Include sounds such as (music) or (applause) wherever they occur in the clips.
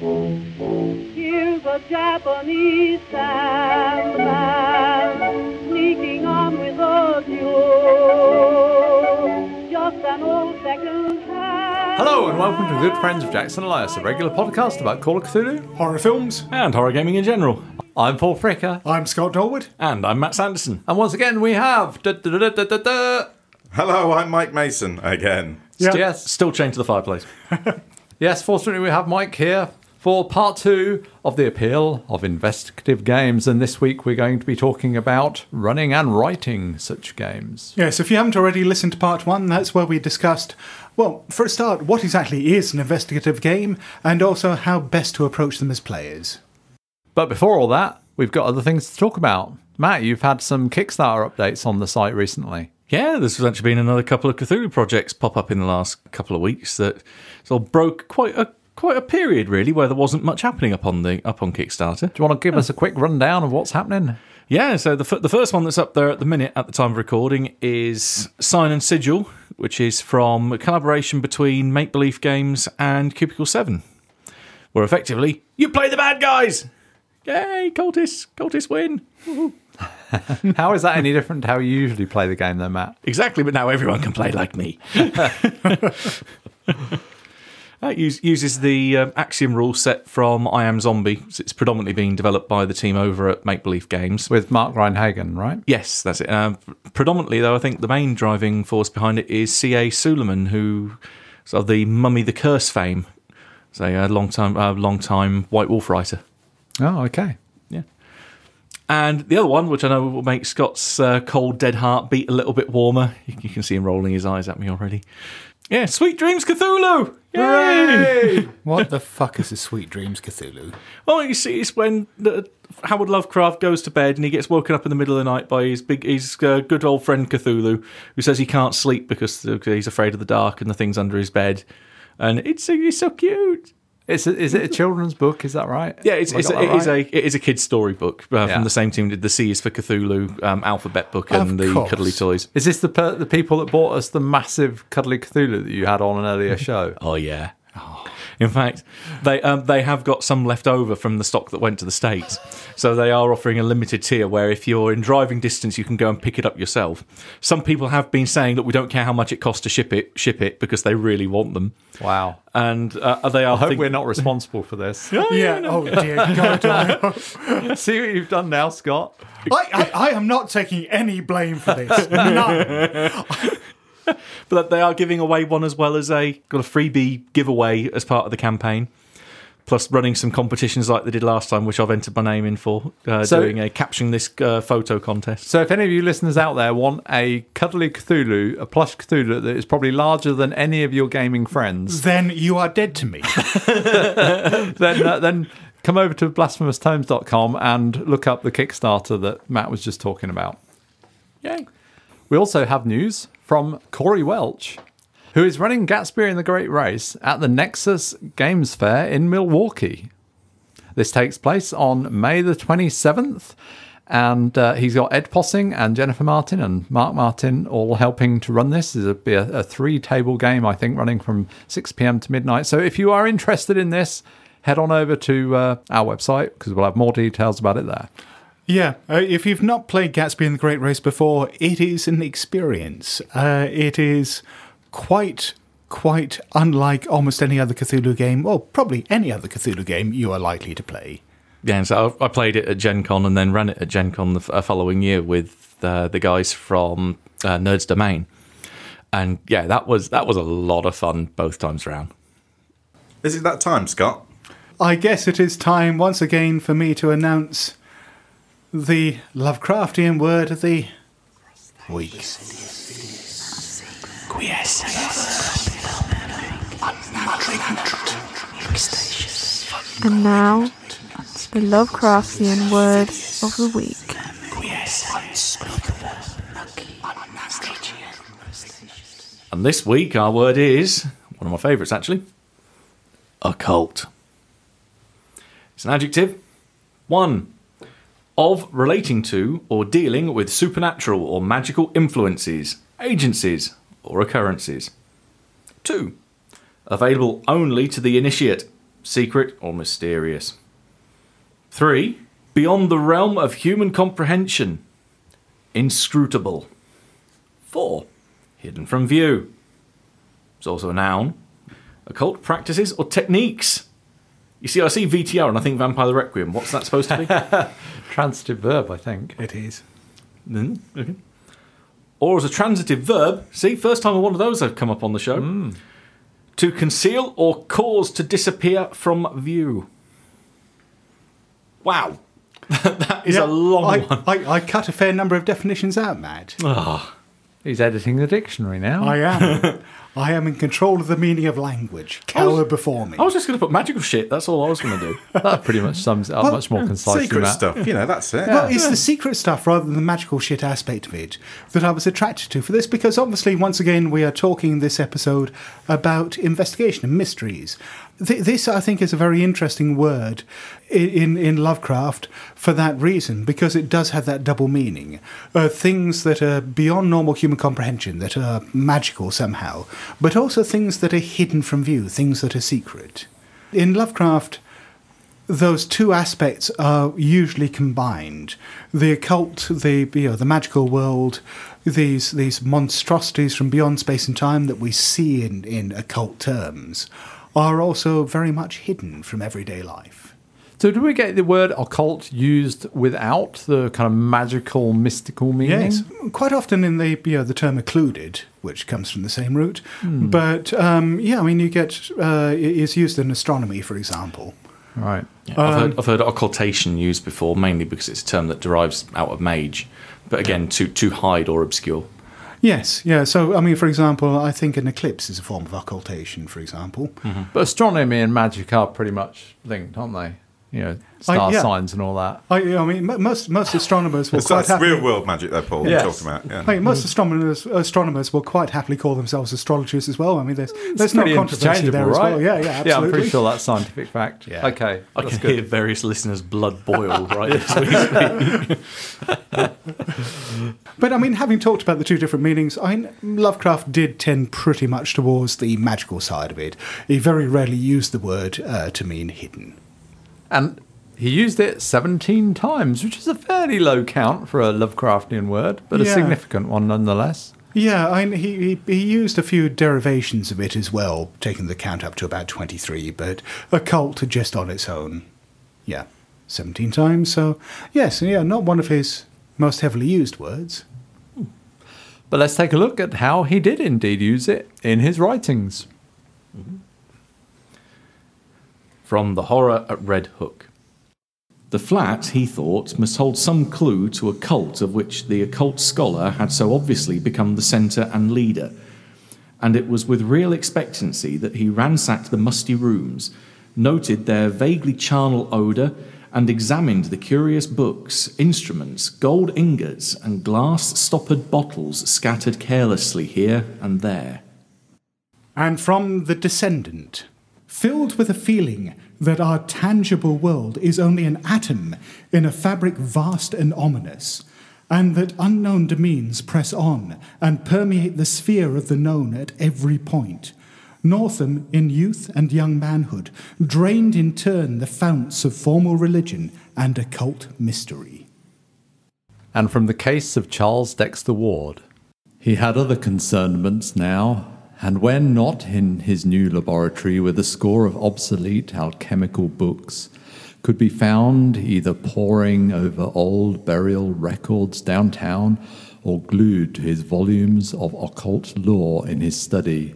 Here's a Japanese sandman sneaking on with a mule. Just an old second hand. Hello and welcome to Good Friends of Jackson Elias, a regular podcast about Call of Cthulhu. Horror films. and horror gaming in general. I'm Paul Fricker, I'm Scott Dorward. And I'm Matt Sanderson. and once again we have. da- da- da- da- da- da- Hello, I'm Mike Mason again. Yeah. Yes, Still chained to the fireplace. (laughs) yes. Fortunately, we have Mike here for part two of the appeal of investigative games, and this week we're going to be talking about running and writing such games. Yes, if you haven't already listened to part one, that's where we discussed, well, for a start, what exactly is an investigative game, and also how best to approach them as players. But before all that, we've got other things to talk about. Matt, you've had some Kickstarter updates on the site recently. Yeah, there's actually been another couple of Cthulhu projects pop up in the last couple of weeks that sort of broke quite a quite a period really where there wasn't much happening up on the up on Kickstarter. Do you want to give us a quick rundown of what's happening? Yeah, so the f- the first one that's up there at the minute at the time of recording is Sign and Sigil, which is from a collaboration between Make Believe Games and Cubicle Seven, where effectively you play the bad guys. Yay, cultists! Cultists win. (laughs) How is that any different to how you usually play the game, though, Matt? Exactly, but now everyone can play like me. (laughs) That use, uses the um, Axiom rule set from I Am Zombie. It's predominantly being developed by the team over at Make Believe Games. With Mark Rein-Hagen, right? Yes, that's it. Um, predominantly, though, I think the main driving force behind it is C.A. Suleiman, who sort of the Mummy the Curse fame. So a long time, uh, long time White Wolf writer. Oh, okay. Yeah. And the other one, which I know will make Scott's uh, cold, dead heart beat a little bit warmer. You, you can see him rolling his eyes at me already. Yeah, Sweet Dreams Cthulhu! Yay! (laughs) What the fuck is a Sweet Dreams Cthulhu? Oh, you see, it's when the, Howard Lovecraft goes to bed and he gets woken up in the middle of the night by his big, his uh, good old friend Cthulhu, who says he can't sleep because he's afraid of the dark and the things under his bed. And it's it's so cute. It's a, is it a children's book? Is that right? Yeah, it's, it's, got it that is right? a it is a kid's storybook uh, Yeah. from the same team did the C is for Cthulhu um, alphabet book and the cuddly toys. Is this the per, the people that bought us the massive cuddly Cthulhu that you had on an earlier (laughs) show? Oh yeah. In fact, they um, they have got some left over from the stock that went to the states, so they are offering a limited tier where if you're in driving distance, you can go and pick it up yourself. Some people have been saying that we don't care how much it costs to ship it, ship it because they really want them, Wow. and uh, they are. I hope think- we're not responsible for this. (laughs) Yeah, oh dear God. I, (laughs) See what you've done now, Scott. I, I am not taking any blame for this. (laughs) None. (laughs) but they are giving away one as well as a got a freebie giveaway as part of the campaign. Plus, running some competitions like they did last time, which I've entered my name in for, uh, So- doing a capturing this uh, photo contest. So, if any of you listeners out there want a cuddly Cthulhu, a plush Cthulhu that is probably larger than any of your gaming friends, then you are dead to me. (laughs) (laughs) then uh, then come over to blasphemoustomes.com and look up the Kickstarter that Matt was just talking about. Yay! We also have news from Corey Welch, who is running Gatsby and the Great Race at the Nexus Games Fair in Milwaukee. This takes place on May the 27th, and uh, he's got Ed Possing and Jennifer Martin and Mark Martin all helping to run this. Will be a, a three table game, I think, running from 6 pm to midnight. So if you are interested in this, head on over to uh, our website because we'll have more details about it there. Yeah, uh, if you've not played Gatsby and the Great Race before, it is an experience. Uh, it is quite, quite unlike almost any other Cthulhu game, or probably any other Cthulhu game you are likely to play. Yeah, so I I played it at Gen Con and then ran it at Gen Con the uh, following year with uh, the guys from uh, Nerds Domain. And yeah, that was that was a lot of fun both times round. Is it that time, Scott? I guess it is time once again for me to announce the Lovecraftian word of the week. And now, the Lovecraftian word of the week. And this week our word is one of my favourites actually. Occult. It's an adjective. One. Of relating to or dealing with supernatural or magical influences, agencies, or occurrences. Two. Available only to the initiate. secret, or mysterious. Three, beyond the realm of human comprehension, inscrutable. Four, hidden from view. It's also a noun. Occult practices or techniques. You see, I see VTR and I think Vampire the Requiem. What's that supposed to be? (laughs) Transitive verb, I think. It is. Mm, okay. Or as a transitive verb. See, first time one of those have come up on the show. To conceal or cause to disappear from view. Wow. (laughs) that is a long I, one. I, I cut a fair number of definitions out, Matt. Ah, He's editing the dictionary now. I am. (laughs) I am in control of the meaning of language. Cower before me. I was just going to put magical shit. That's all I was going to do. that pretty much sums it up Well, much more concisely. Secret Matt. stuff, you know, that's it. Well, it's the secret stuff rather than the magical shit aspect of it that I was attracted to for this because obviously, once again, we are talking this episode about investigation and mysteries. Th- this, I think, is a very interesting word i- in, in Lovecraft for that reason because it does have that double meaning. Uh, things that are beyond normal human comprehension, that are magical somehow, but also things that are hidden from view, things that are secret. In Lovecraft, those two aspects are usually combined. The occult, the you know, the magical world, these these monstrosities from beyond space and time that we see in, in occult terms, are also very much hidden from everyday life. So, do we get the word occult used without the kind of magical, mystical meaning? Yes, quite often in the you know, the term occluded, which comes from the same root. But um, yeah, I mean, you get uh, it is used in astronomy, for example. Right. Yeah, I've, heard, I've heard occultation used before, mainly because it's a term that derives out of mage. But again, to, to hide or obscure. Yes, yeah. So I mean, for example, I think an eclipse is a form of occultation, for example. But astronomy and magic are pretty much linked, aren't they? You know, star yeah. signs and all that. I, I mean, most most astronomers will It's quite that's happily. real world magic there, Paul. Yes. You're talking about. Yeah. I mean, most astronomers astronomers will quite happily call themselves astrologers as well. I mean, there's there's no Pretty controversy there interchangeable, as right? well. Yeah, yeah, absolutely. Yeah, I'm pretty sure that's scientific fact. Yeah. Okay. I can good. hear various listeners' blood boil (laughs) right as we speak. (laughs) But I mean, having talked about the two different meanings, I mean, Lovecraft did tend pretty much towards the magical side of it. He very rarely used the word uh, to mean hidden. And he used it 17 times, which is a fairly low count for a Lovecraftian word, but a significant one nonetheless. Yeah, I mean, he, he he used a few derivations of it as well, taking the count up to about twenty three. But occult just on its own, yeah, seventeen times. So yes, yeah, not one of his most heavily used words. But let's take a look at how he did indeed use it in his writings. Mm-hmm. From the horror at Red Hook. The flat, he thought, must hold some clue to a cult of which the occult scholar had so obviously become the centre and leader. And it was with real expectancy that he ransacked the musty rooms, noted their vaguely charnel odour, and examined the curious books, instruments, gold ingots, and glass stoppered bottles scattered carelessly here and there. And from the descendant, filled with a feeling that our tangible world is only an atom in a fabric vast and ominous, and that unknown domains press on and permeate the sphere of the known at every point. Northam, in youth and young manhood, drained in turn the founts of formal religion and occult mystery. And from the case of Charles Dexter Ward. He had other concernments now, and when not in his new laboratory with a score of obsolete alchemical books, could be found either poring over old burial records downtown or glued to his volumes of occult lore in his study,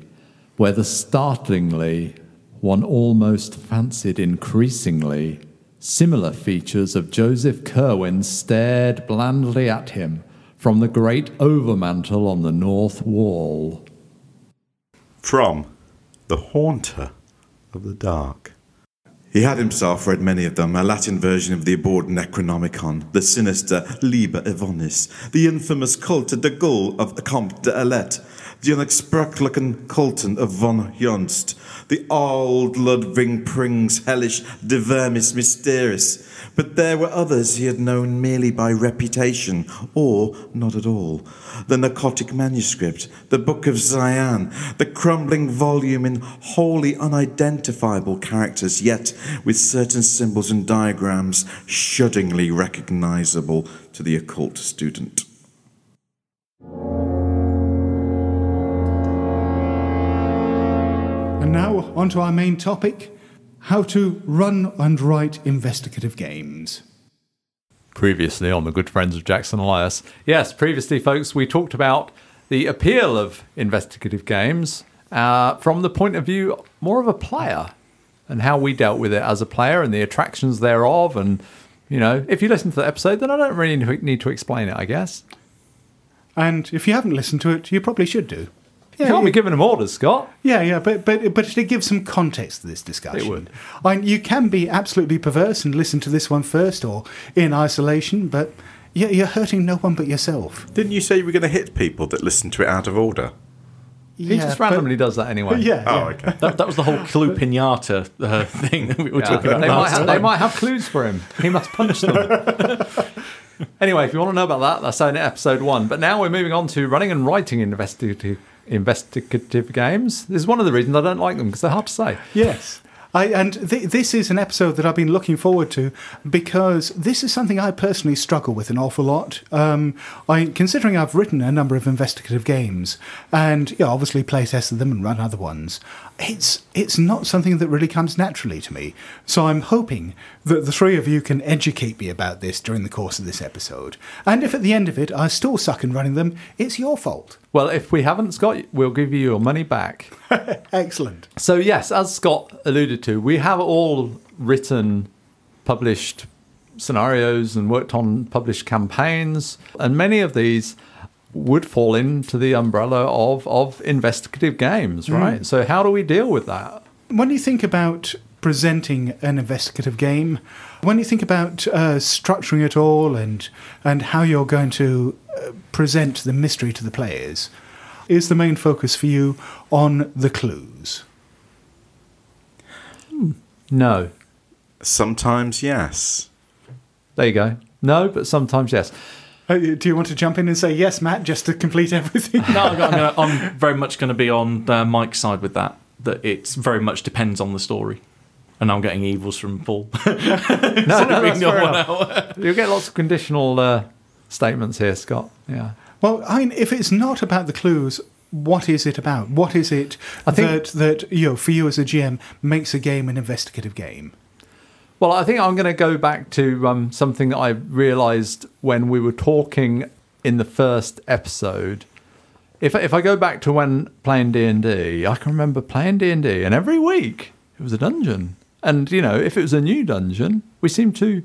whether startlingly, one almost fancied increasingly, similar features of Joseph Curwen stared blandly at him from the great overmantel on the north wall. From The Haunter of the Dark. He had himself read many of them, a Latin version of the abhorred Necronomicon, the sinister Liber Ivonis, the infamous Cultes des Goules of Comte d'Erlette, the Unaussprechlichen Kulten of von Junzt, the old Ludwig Prinn's hellish De Vermis Mysteriis. But there were others he had known merely by reputation, or not at all. The Pnakotic manuscript, the Book of Dzyan, the crumbling volume in wholly unidentifiable characters, yet with certain symbols and diagrams shudderingly recognizable to the occult student. Now, on to our main topic how to run and write investigative games. previously on the good friends of Jackson Elias. Yes, previously, folks, we talked about the appeal of investigative games uh, from the point of view more of a player and how we dealt with it as a player and the attractions thereof. And, you know, if you listen to the episode, then I don't really need to explain it, I guess. And if you haven't listened to it, you probably should do. You can't be giving them orders, Scott. Yeah, yeah, but but but to give some context to this discussion, It would. I, you can be absolutely perverse and listen to this one first, or in isolation, but you're, you're hurting no one but yourself. Didn't you say you were going to hit people that listen to it out of order? He just randomly does that anyway. Yeah. Oh, yeah. okay. That, that was the whole clue pinata uh, thing that we were Yeah, talking about they, might have, they might have clues for him. He must punch them. (laughs) anyway, if you want to know about that, that's only episode one. But now we're moving on to running and writing investigative investigative games. This is one of the reasons I don't like them because they're hard to say. Yes. I, and th- this is an episode that I've been looking forward to because this is something I personally struggle with an awful lot. Um, I, considering I've written a number of investigative games and yeah, obviously playtested them and run other ones, it's it's not something that really comes naturally to me. So I'm hoping that the three of you can educate me about this during the course of this episode. And if at the end of it I still suck in running them, it's your fault. Well, if we haven't, Scott, we'll give you your money back. (laughs) Excellent. So, yes, as Scott alluded to, we have all written, published scenarios and worked on published campaigns, and many of these would fall into the umbrella of, of investigative games, right? So, how do we deal with that? When you think about presenting an investigative game, when you think about uh, structuring it all and and how you're going to uh, present the mystery to the players, is the main focus for you on the clues? No. Sometimes, yes. There you go. No, but sometimes yes. Uh, do you want to jump in and say yes, Matt, just to complete everything? No, I'm, gonna, (laughs) I'm very much going to be on uh, Mike's side with that. That it very much depends on the story. And I'm getting evils from Paul. (laughs) No, no, that's no fair. (laughs) You'll get lots of conditional uh, statements here, Scott. Yeah. Well, I mean, if it's not about the clues, what is it about? What is it I think- that that you know for you as a GM makes a game an investigative game? Well, I think I'm going to go back to um, something that I realised when we were talking in the first episode. If if I go back to when playing D and D, I can remember playing D and D, and every week it was a dungeon. And you know, if it was a new dungeon, we seemed to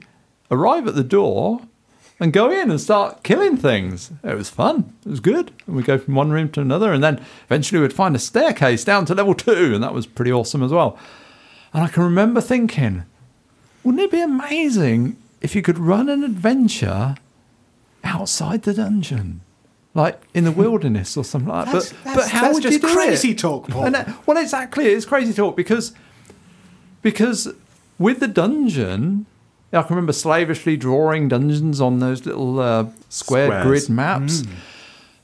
arrive at the door and go in and start killing things. It was fun. It was good. And we go from one room to another, and then eventually we'd find a staircase down to level two, and that was pretty awesome as well. And I can remember thinking, wouldn't it be amazing if you could run an adventure outside the dungeon? Like in the wilderness or something like that. That's- but, that's- but how would just you do crazy it? talk, Paul. And, uh, well, exactly. It's crazy talk because because with the dungeon, I can remember slavishly drawing dungeons on those little uh, square Squares. grid maps.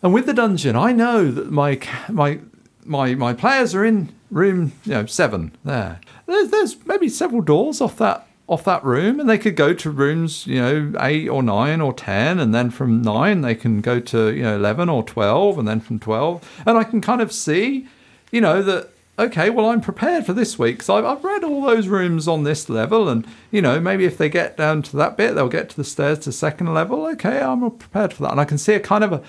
And with the dungeon, I know that my my my my players are in room you know seven there. There's, there's maybe several doors off that off that room, and they could go to rooms you know eight or nine or ten, and then from nine they can go to you know eleven or twelve, and then from twelve, and I can kind of see, you know that. Okay, well, I'm prepared for this week because I've, I've read all those rooms on this level, and you know maybe if they get down to that bit, they'll get to the stairs to second level. Okay, I'm prepared for that, and I can see a kind of a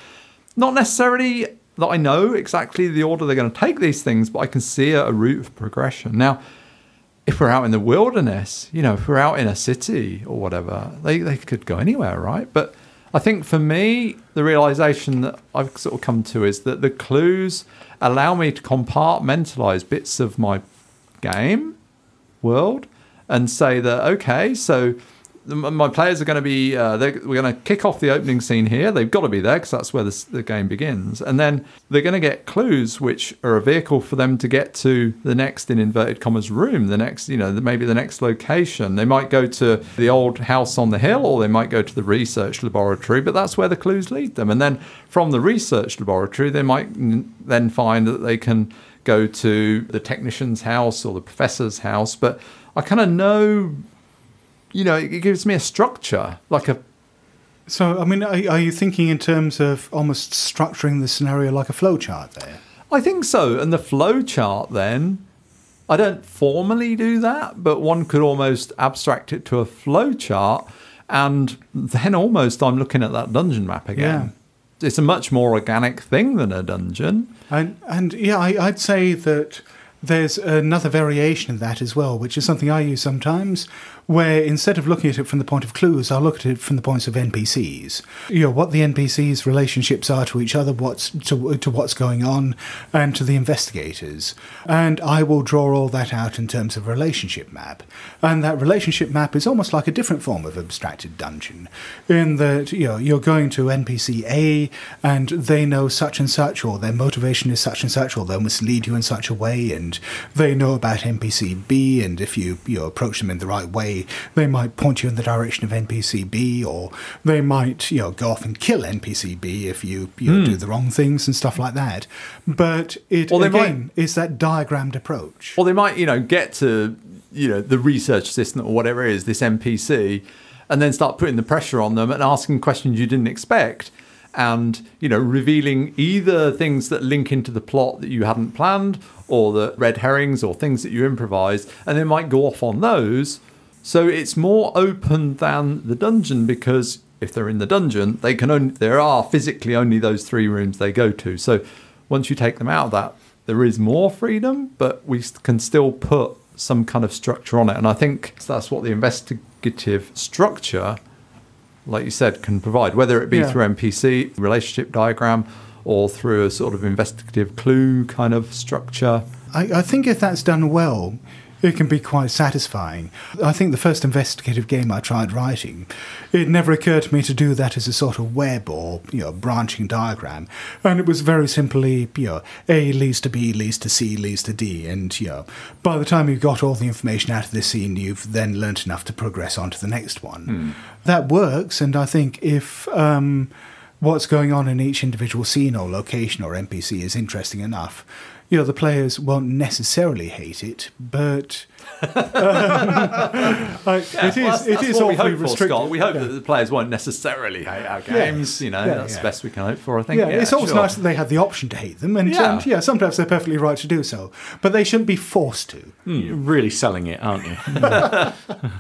not necessarily that I know exactly the order they're going to take these things, but I can see a, a route of progression. Now, if we're out in the wilderness, you know, if we're out in a city or whatever, they, they could go anywhere, right? But I think for me, the realization that I've sort of come to is that the clues allow me to compartmentalize bits of my game world and say that, okay, so my players are going to be. Uh, we're going to kick off the opening scene here. They've got to be there because that's where the, the game begins. And then they're going to get clues, which are a vehicle for them to get to the next, in inverted commas, room. The next, you know, maybe the next location. They might go to the old house on the hill, or they might go to the research laboratory. But that's where the clues lead them. And then from the research laboratory, they might then find that they can go to the technician's house or the professor's house. But I kind of know you know, it gives me a structure, like a So, I mean, are, are you thinking in terms of almost structuring the scenario like a flowchart there? I think so. And the flowchart then, I don't formally do that, but one could almost abstract it to a flowchart. And then almost I'm looking at that dungeon map again. Yeah. It's a much more organic thing than a dungeon. And and yeah, I, I'd say that there's another variation of that as well, which is something I use sometimes, where instead of looking at it from the point of clues, I'll look at it from the points of NPCs. You know, what the NPCs' relationships are to each other, what's to, to what's going on, and to the investigators. And I will draw all that out in terms of relationship map. And that relationship map is almost like a different form of abstracted dungeon, in that you know you're going to NPC A, and they know such and such, or their motivation is such and such, or they must lead you in such a way, and they know about NPC B, and if you you know, approach them in the right way, they might point you in the direction of NPC B, or they might you know go off and kill NPC B if you you know, do the wrong things and stuff like that. But it Or they might- again is that diagrammed approach. Or they might, you know, get to, you know, the research assistant or whatever it is, this NPC, and then start putting the pressure on them and asking questions you didn't expect. And, you know, revealing either things that link into the plot that you hadn't planned or the red herrings or things that you improvised. And they might go off on those. So it's more open than the dungeon because if they're in the dungeon, they can only there are physically only those three rooms they go to. So once you take them out of that, there is more freedom, but we can still put some kind of structure on it. And I think that's what the investigative structure, like you said, can provide, whether it be Yeah. through NPC, relationship diagram, or through a sort of investigative clue kind of structure. I, I think if that's done well, it can be quite satisfying. I think the first investigative game I tried writing, it never occurred to me to do that as a sort of web or you know branching diagram, and it was very simply you know A leads to B leads to C leads to D, and you know by the time you've got all the information out of this scene, you've then learnt enough to progress on to the next one. That works, and I think if um, what's going on in each individual scene or location or NPC is interesting enough, you know, the players won't necessarily hate it, but (laughs) um, I- it is Well, that's- it that's is what we awfully hope for. Scott. We hope Yeah. that the players won't necessarily hate our games. You know, Yeah, that's yeah. the best we can hope for. I think. Yeah, it's always sure. nice that they have the option to hate them, and Yeah. and, yeah, sometimes they're perfectly right to do so, but they shouldn't be forced to. You're really selling it, aren't you? (laughs)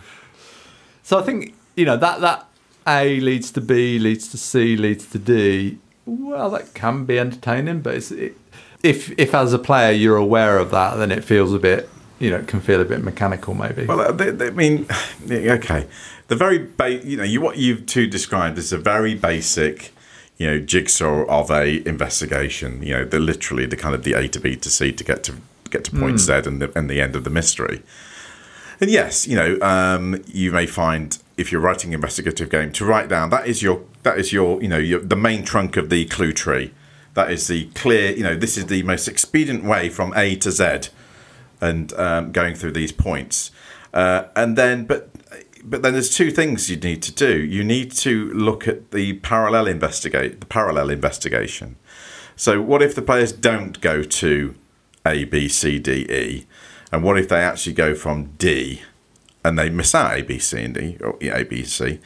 So I think you know that that A leads to B leads to C leads to D. Well, that can be entertaining, but it's, it, if if as a player you're aware of that, then it feels a bit you know it can feel a bit mechanical maybe. Well, uh, they, they, I mean, (sighs) okay. The very ba- you know, you what you've two described is a very basic, you know, jigsaw of a investigation. You know, the literally the kind of the A to B to C to get to get to point Z and the and the end of the mystery. And yes, you know, um, you may find if you're writing investigative game to write down that is your that is your you know your, the main trunk of the clue tree. That is the clear. You know, this is the most expedient way from A to Z, and um, going through these points. Uh, and then, but but then there's two things you need to do. You need to look at the parallel investigate the parallel investigation. So, what if the players don't go to A, B, C, D, E, and what if they actually go from D and they miss out A, B, C, and D, or A, B, C?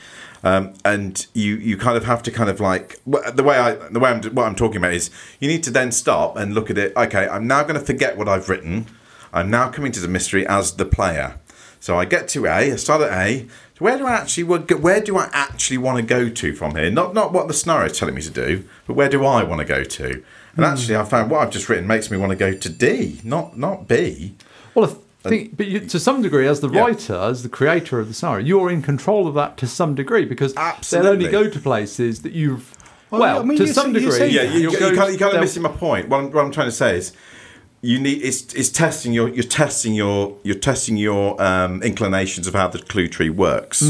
Um, and you, you kind of have to kind of like the way I the way I'm what I'm talking about is you need to then stop and look at it. Okay, I'm now going to forget what I've written. I'm now coming to the mystery as the player. So I get to A, I start at A. So where do I actually where do I actually want to go to from here? Not not what the scenario is telling me to do, but where do I want to go to? And actually, I found what I've just written makes me want to go to D, not not B. Well, I think, but you, to some degree, as the Yeah. writer, as the creator of the scenario, you're in control of that to some degree because they'll only go to places that you've. Well, Well, I mean, to you some say- you degree, say Yeah, you, you'll you, go kind of, you kind of missing my point. What I'm, what I'm trying to say is, you need it's it's testing your you're testing your you're testing your um, inclinations of how the clue tree works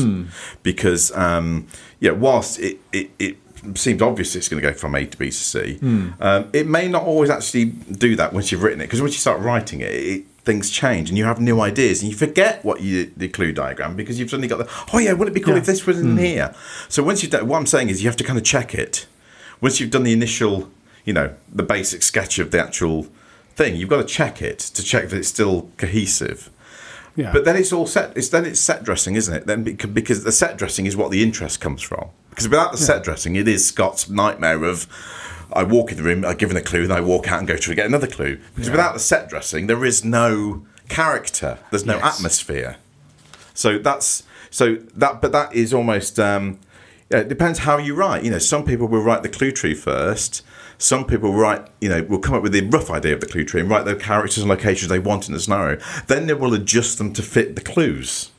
because um, yeah whilst it, it it seems obvious it's going to go from A to B to C um, it may not always actually do that once you've written it because once you start writing it, it things change and you have new ideas and you forget what you the clue diagram because you've suddenly got the oh yeah wouldn't it be cool if this was in hmm. here so once you've done what I'm saying is you have to kind of check it once you've done the initial, you know, the basic sketch of the actual thing, you've got to check it to check that it's still cohesive. Yeah. But then it's all set. It's then it's set dressing, isn't it? Then bec- because the set dressing is what the interest comes from. Because without the set dressing, it is Scott's nightmare of. I walk in the room, I give him a clue, and I walk out and go to get another clue. Because without the set dressing, there is no character. There's no Yes. atmosphere. So that's so that, but that is almost. Um, yeah, it depends how you write. You know, some people will write the clue tree first. Some people write, you know, will come up with the rough idea of the clue tree and write the characters and locations they want in the scenario. Then they will adjust them to fit the clues.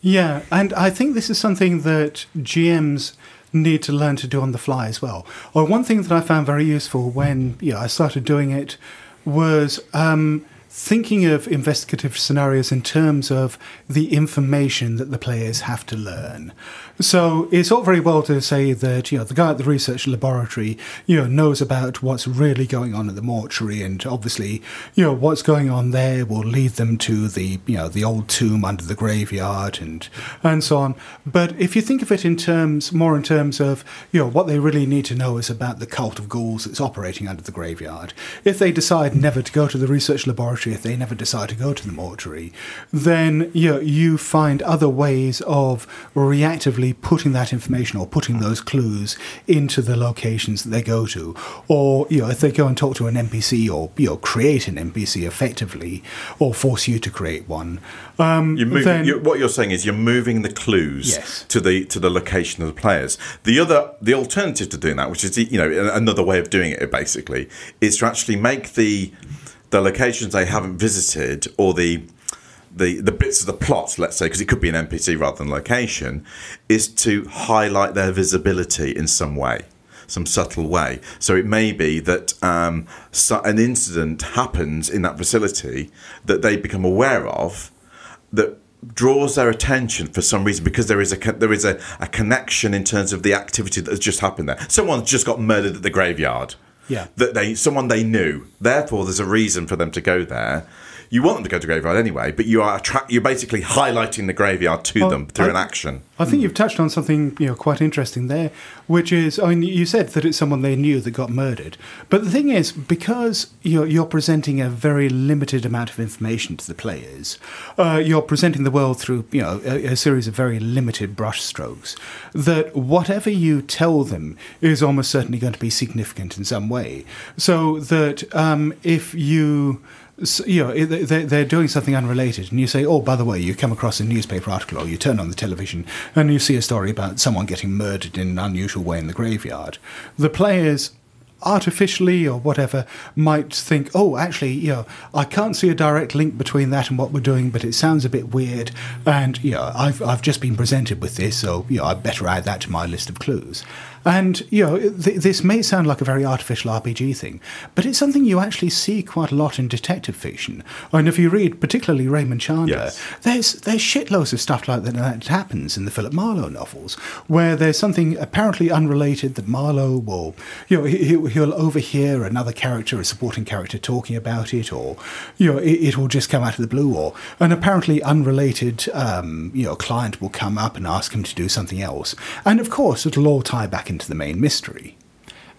Yeah, and I think this is something that GMs need to learn to do on the fly as well. Or one thing that I found very useful when you know, I started doing it was um, thinking of investigative scenarios in terms of the information that the players have to learn. So it's all very well to say that you know the guy at the research laboratory you know knows about what's really going on at the mortuary, and obviously you know what's going on there will lead them to the you know the old tomb under the graveyard and and so on. But if you think of it in terms more in terms of you know what they really need to know is about the cult of ghouls that's operating under the graveyard. If they decide never to go to the research laboratory, if they never decide to go to the mortuary, then you know, you find other ways of reactively putting that information or putting those clues into the locations that they go to. Or, you know, if they go and talk to an NPC or, you know, create an NPC effectively or force you to create one. Um, You're moving, then, you're, what you're saying is you're moving the clues Yes. to the to the location of the players. The other, the alternative to doing that, which is you know another way of doing it, basically, is to actually make the the locations they haven't visited or the the, the bits of the plot, let's say, because it could be an NPC rather than location, is to highlight their visibility in some way, some subtle way. So it may be that um, so an incident happens in that facility that they become aware of that draws their attention for some reason because there is a there is a, a connection in terms of the activity that has just happened there. Someone's just got murdered at the graveyard. Yeah. That they someone they knew. Therefore there's a reason for them to go there. You want them to go to graveyard anyway, but you are attract you're basically highlighting the graveyard to Well, them through I- an action. I think you've touched on something you know quite interesting there, which is I mean you said that it's someone they knew that got murdered, but the thing is because you're you're presenting a very limited amount of information to the players, uh, you're presenting the world through you know a, a series of very limited brushstrokes. That whatever you tell them is almost certainly going to be significant in some way. So that um, if you s you know, they- they- they're doing something unrelated, and you say, "Oh, by the way, you come across a newspaper article, or you turn on the television, and you see a story about someone getting murdered in an unusual way in the graveyard." The players, artificially or whatever, might think, "Oh, actually, you know, I can't see a direct link between that and what we're doing, but it sounds a bit weird, and you know, I've I've just been presented with this, so you know, I better add that to my list of clues." And you know, th- this may sound like a very artificial RPG thing, but it's something you actually see quite a lot in detective fiction. And if you read, particularly Raymond Chandler, Yes. there's there's shitloads of stuff like that that happens in the Philip Marlowe novels, where there's something apparently unrelated that Marlowe will, you know, he, he'll overhear another character, a supporting character, talking about it, or you know, it, it will just come out of the blue, or an apparently unrelated, um, you know, client will come up and ask him to do something else, and of course it'll all tie back into the main mystery.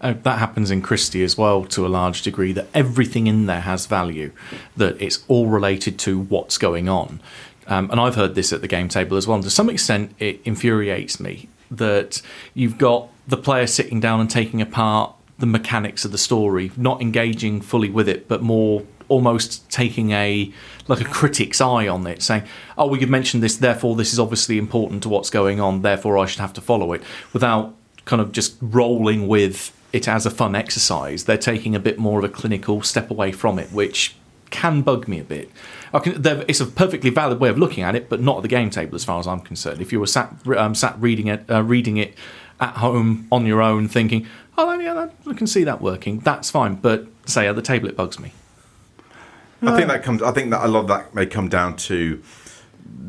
Uh, that happens in Christie as well to a large degree, that everything in there has value, that it's all related to what's going on. Um, and I've heard this at the game table as well. And to some extent, it infuriates me that you've got the player sitting down and taking apart the mechanics of the story, not engaging fully with it, but more almost taking a like a critic's eye on it, saying, "Oh, we could mention this, therefore this is obviously important to what's going on, therefore I should have to follow it," without kind of just rolling with it as a fun exercise. They're taking a bit more of a clinical step away from it, which can bug me a bit. I can, it's a perfectly valid way of looking at it, but not at the game table, as far as I'm concerned. If you were sat um, sat reading it, uh, reading it at home on your own, thinking, "Oh, yeah, that, I can see that working," that's fine. But say at the table, it bugs me. I think that comes. I think that a lot of that may come down to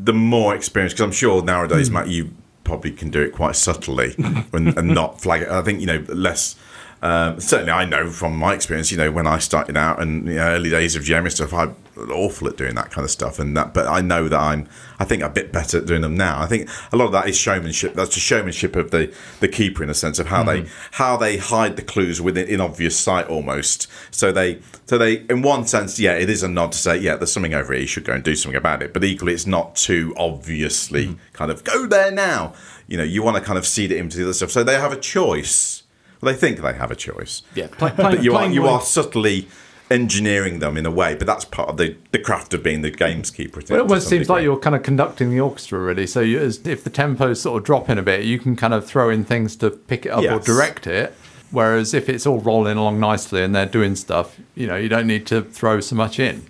the more experience, because I'm sure nowadays, Hmm. Matt, you probably can do it quite subtly (laughs) and, and not flag it. I think you know less. Um, certainly, I know from my experience. You know, when I started out and you know, early days of GM and stuff, I'm awful at doing that kind of stuff. And that, but I know that I'm. I think a bit better at doing them now. I think a lot of that is showmanship. That's the showmanship of the the keeper in a sense of how they mm-hmm. how they hide the clues within in obvious sight almost. So they so they in one sense, yeah, it is a nod to say, yeah, there's something over here. You should go and do something about it. But equally, it's not too obviously mm-hmm. kind of go there now. You know, you want to kind of seed it into the other stuff. So they have a choice. Well, they think they have a choice. Yeah, play, play, (laughs) But you are you are subtly engineering them in a way, but that's part of the, the craft of being the gameskeeper. Well, it almost seems like you're kind of conducting the orchestra, really. So you, as, if the tempo's sort of dropping a bit, you can kind of throw in things to pick it up or direct it. Whereas if it's all rolling along nicely and they're doing stuff, you know, you don't need to throw so much in.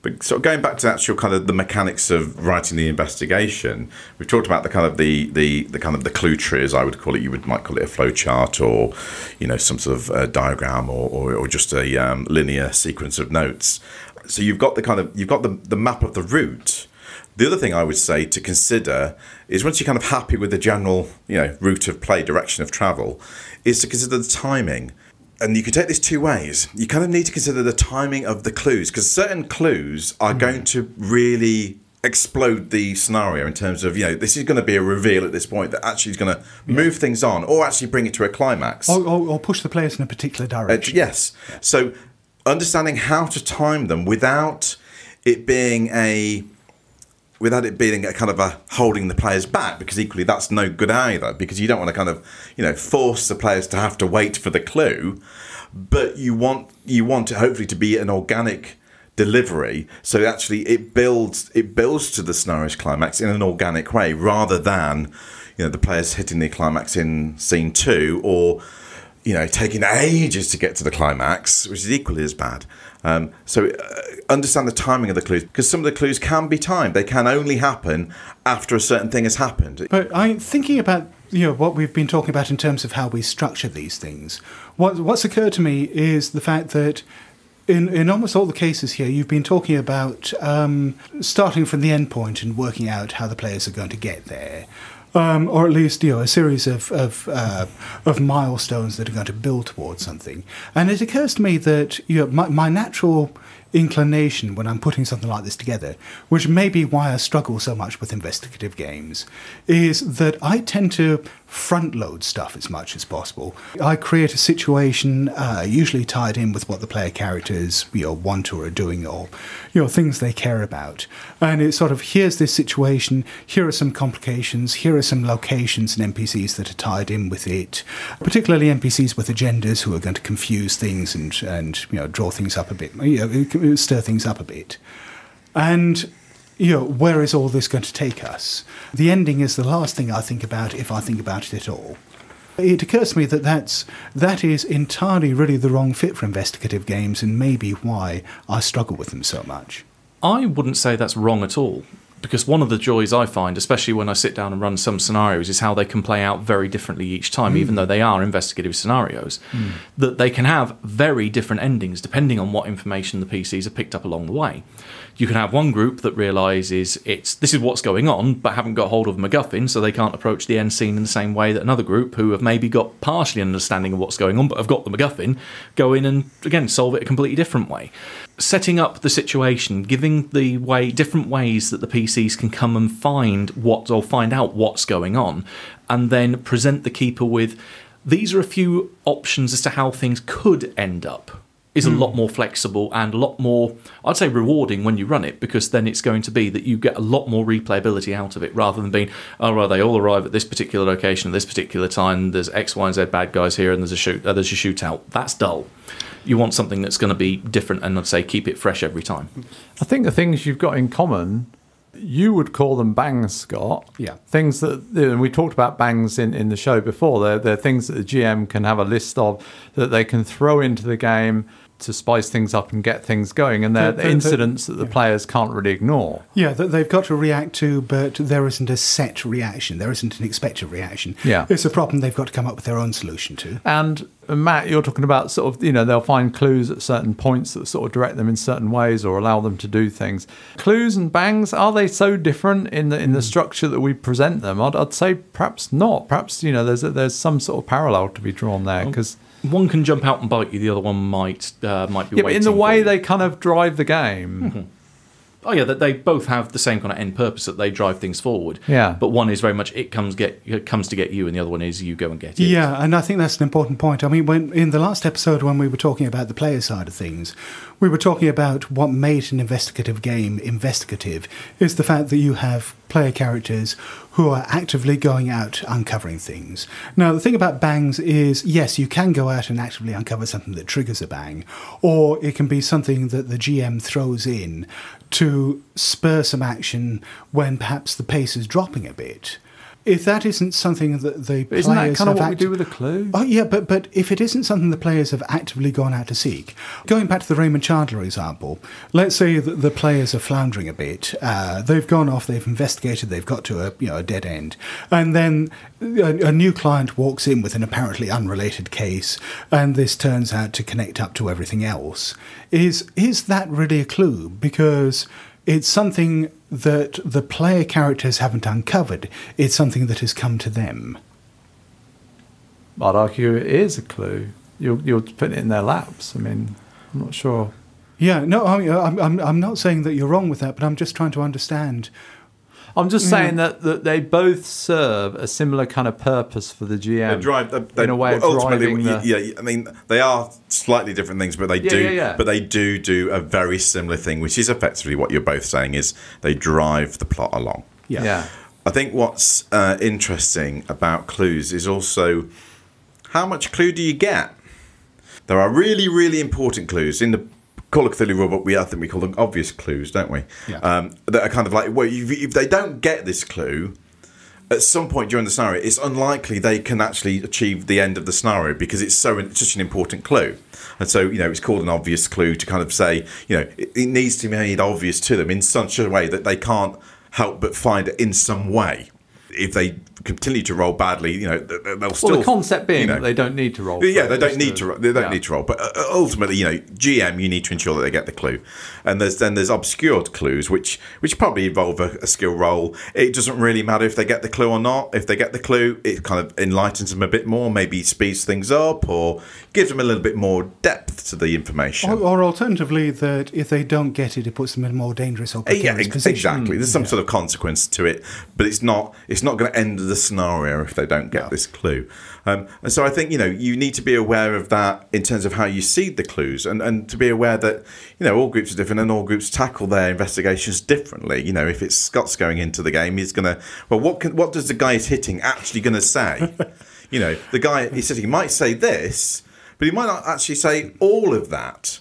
But of going back to the actual kind of the mechanics of writing the investigation, we've talked about the kind of the, the, the kind of the clue tree, as I would call it. You would might call it a flow chart, or you know some sort of diagram, or, or, or just a um, linear sequence of notes. So you've got the kind of you've got the, the map of the route. The other thing I would say to consider is once you're kind of happy with the general you know route of play, direction of travel, is to consider the timing and you can take this two ways. You kind of need to consider the timing of the clues because certain clues are going to really explode the scenario in terms of you know this is going to be a reveal at this point that actually is going to move things on or actually bring it to a climax. Or, or, or push the players in a particular Uh, direction. yes. So understanding how to time them without it being a without it being a kind of a holding the players back because equally that's no good either because you don't want to kind of you know force the players to have to wait for the clue but you want you want it hopefully to be an organic delivery so actually it builds it builds to the scenario's climax in an organic way rather than you know the players hitting the climax in scene two or you know, taking ages to get to the climax, which is equally as bad. Um, so uh, understand the timing of the clues because some of the clues can be timed. They can only happen after a certain thing has happened. But I'm thinking about you know what we've been talking about in terms of how we structure these things. What what's occurred to me is the fact that in in almost all the cases here, you've been talking about um, starting from the end point and working out how the players are going to get there. Um, or at least, you know, a series of of, uh, of milestones that are going to build towards something. And it occurs to me that you know, my, my natural inclination when I'm putting something like this together, which may be why I struggle so much with investigative games, is that I tend to front load stuff as much as possible. I create a situation, uh, usually tied in with what the player characters you know, want or are doing, or you know things they care about, and it's sort of here's this situation, here are some complications, here are some locations and NPCs that are tied in with it, particularly NPCs with agendas who are going to confuse things and and you know draw things up a bit, you know, stir things up a bit, and you know, where is all this going to take us? The ending is the last thing I think about if I think about it at all. It occurs to me that that's, that is entirely really the wrong fit for investigative games and maybe why I struggle with them so much. I wouldn't say that's wrong at all. Because one of the joys I find, especially when I sit down and run some scenarios, is how they can play out very differently each time, even though hmm. they are investigative scenarios. Hmm. That they can have very different endings depending on what information the PCs have picked up along the way. You can have one group that realizes it's this is what's going on, but haven't got hold of MacGuffin, so they can't approach the end scene in the same way that another group who have maybe got partially an understanding of what's going on, but have got the MacGuffin, go in and again solve it a completely different way. Setting up the situation, giving the way different ways that the PCs can come and find what or find out what's going on, and then present the keeper with these are a few options as to how things could end up is a lot more flexible and a lot more, I'd say, rewarding when you run it because then it's going to be that you get a lot more replayability out of it rather than being, oh, right, they all arrive at this particular location at this particular time. There's X, Y, and Z bad guys here, and there's a shoot, uh, there's a shootout. That's dull. You want something that's going to be different and I'd say keep it fresh every time. I think the things you've got in common, you would call them bangs, Scott. Yeah. Things that, and we talked about bangs in, in the show before. They're, they're things that the GM can have a list of that they can throw into the game to spice things up and get things going, and they're The- the- the- incidents that the players can't really ignore. Yeah, that they've got to react to, but there isn't a set reaction. There isn't an expected reaction. Yeah. It's a problem they've got to come up with their own solution to. And uh, Matt, you're talking about sort of, you know, they'll find clues at certain points that sort of direct them in certain ways or allow them to do things. Clues and bangs, are they so different in the in the structure that we present them? I'd, I'd say perhaps not. Perhaps, you know, there's a, there's some sort of parallel to be drawn there because One can jump out and bite you. The other one might uh, might be. yeah, but in the way you. they kind of drive the game. Oh yeah, that they both have the same kind of end purpose that they drive things forward. Yeah. But one is very much it comes get it comes to get you, and the other one is you go and get it. Yeah, and I think that's an important point. I mean, when in the last episode when we were talking about the player side of things, we were talking about what made an investigative game investigative is the fact that you have player characters who are actively going out uncovering things. Now, the thing about bangs is, yes, you can go out and actively uncover something that triggers a bang, or it can be something that the GM throws in to spur some action when perhaps the pace is dropping a bit. If that isn't something that the But isn't that players kind of what we do with a clue? Oh yeah, but but if it isn't something the players have actively gone out to seek, going back to the Raymond Chandler example, let's say that the players are floundering a bit. Uh, they've gone off, they've investigated, they've got to a you know a dead end, and then a, a new client walks in with an apparently unrelated case, and this turns out to connect up to everything else. Is is that really a clue? Because it's something that the player characters haven't uncovered. It's something that has come to them. I'd argue it is a clue. You're, you're putting it in their laps. I mean, I'm not sure. Yeah, no, I mean, I'm, I'm, I'm not saying that you're wrong with that, but I'm just trying to understand. I'm just saying that, that they both serve a similar kind of purpose for the GM. They drive they, they, in a way of ultimately, driving the, yeah. I mean, they are slightly different things, but they Yeah, do. yeah, yeah. But they do do a very similar thing, which is effectively what you're both saying: is they drive the plot along. Yeah. yeah. I think what's uh, interesting about clues is also how much clue do you get? There are really, really important clues in the Call of Cthulhu rulebook. We I think we call them obvious clues, don't we? Yeah. Um, that are kind of like, well, if, if they don't get this clue, at some point during the scenario, it's unlikely they can actually achieve the end of the scenario because it's so it's such an important clue. And so, you know, it's called an obvious clue to kind of say, you know, it, it needs to be made obvious to them in such a way that they can't help but find it in some way. If they continue to roll badly, you know, th- th- they'll still. Well, the concept being you know, that they don't need to roll. yeah, they don't need to. ro- They don't yeah. need to roll, but uh, ultimately, you know, GM, you need to ensure that they get the clue. And there's then there's obscured clues, which which probably involve a, a skill roll. It doesn't really matter if they get the clue or not. If they get the clue, it kind of enlightens them a bit more, maybe speeds things up, or gives them a little bit more depth to the information. Or, or alternatively, that if they don't get it, it puts them in a more dangerous or Uh, yeah, ex- position. exactly. There's some sort of consequence to it, but it's not. It's not going to end the scenario if they don't get this clue. Um, and so I think you know you need to be aware of that in terms of how you seed the clues, and, and to be aware that you know all groups are different and all groups tackle their investigations differently. You know, if it's Scott's going into the game, he's going to well, what can, what does the guy he's hitting actually going to say? (laughs) you know, the guy he's hitting might say this, but he might not actually say all of that.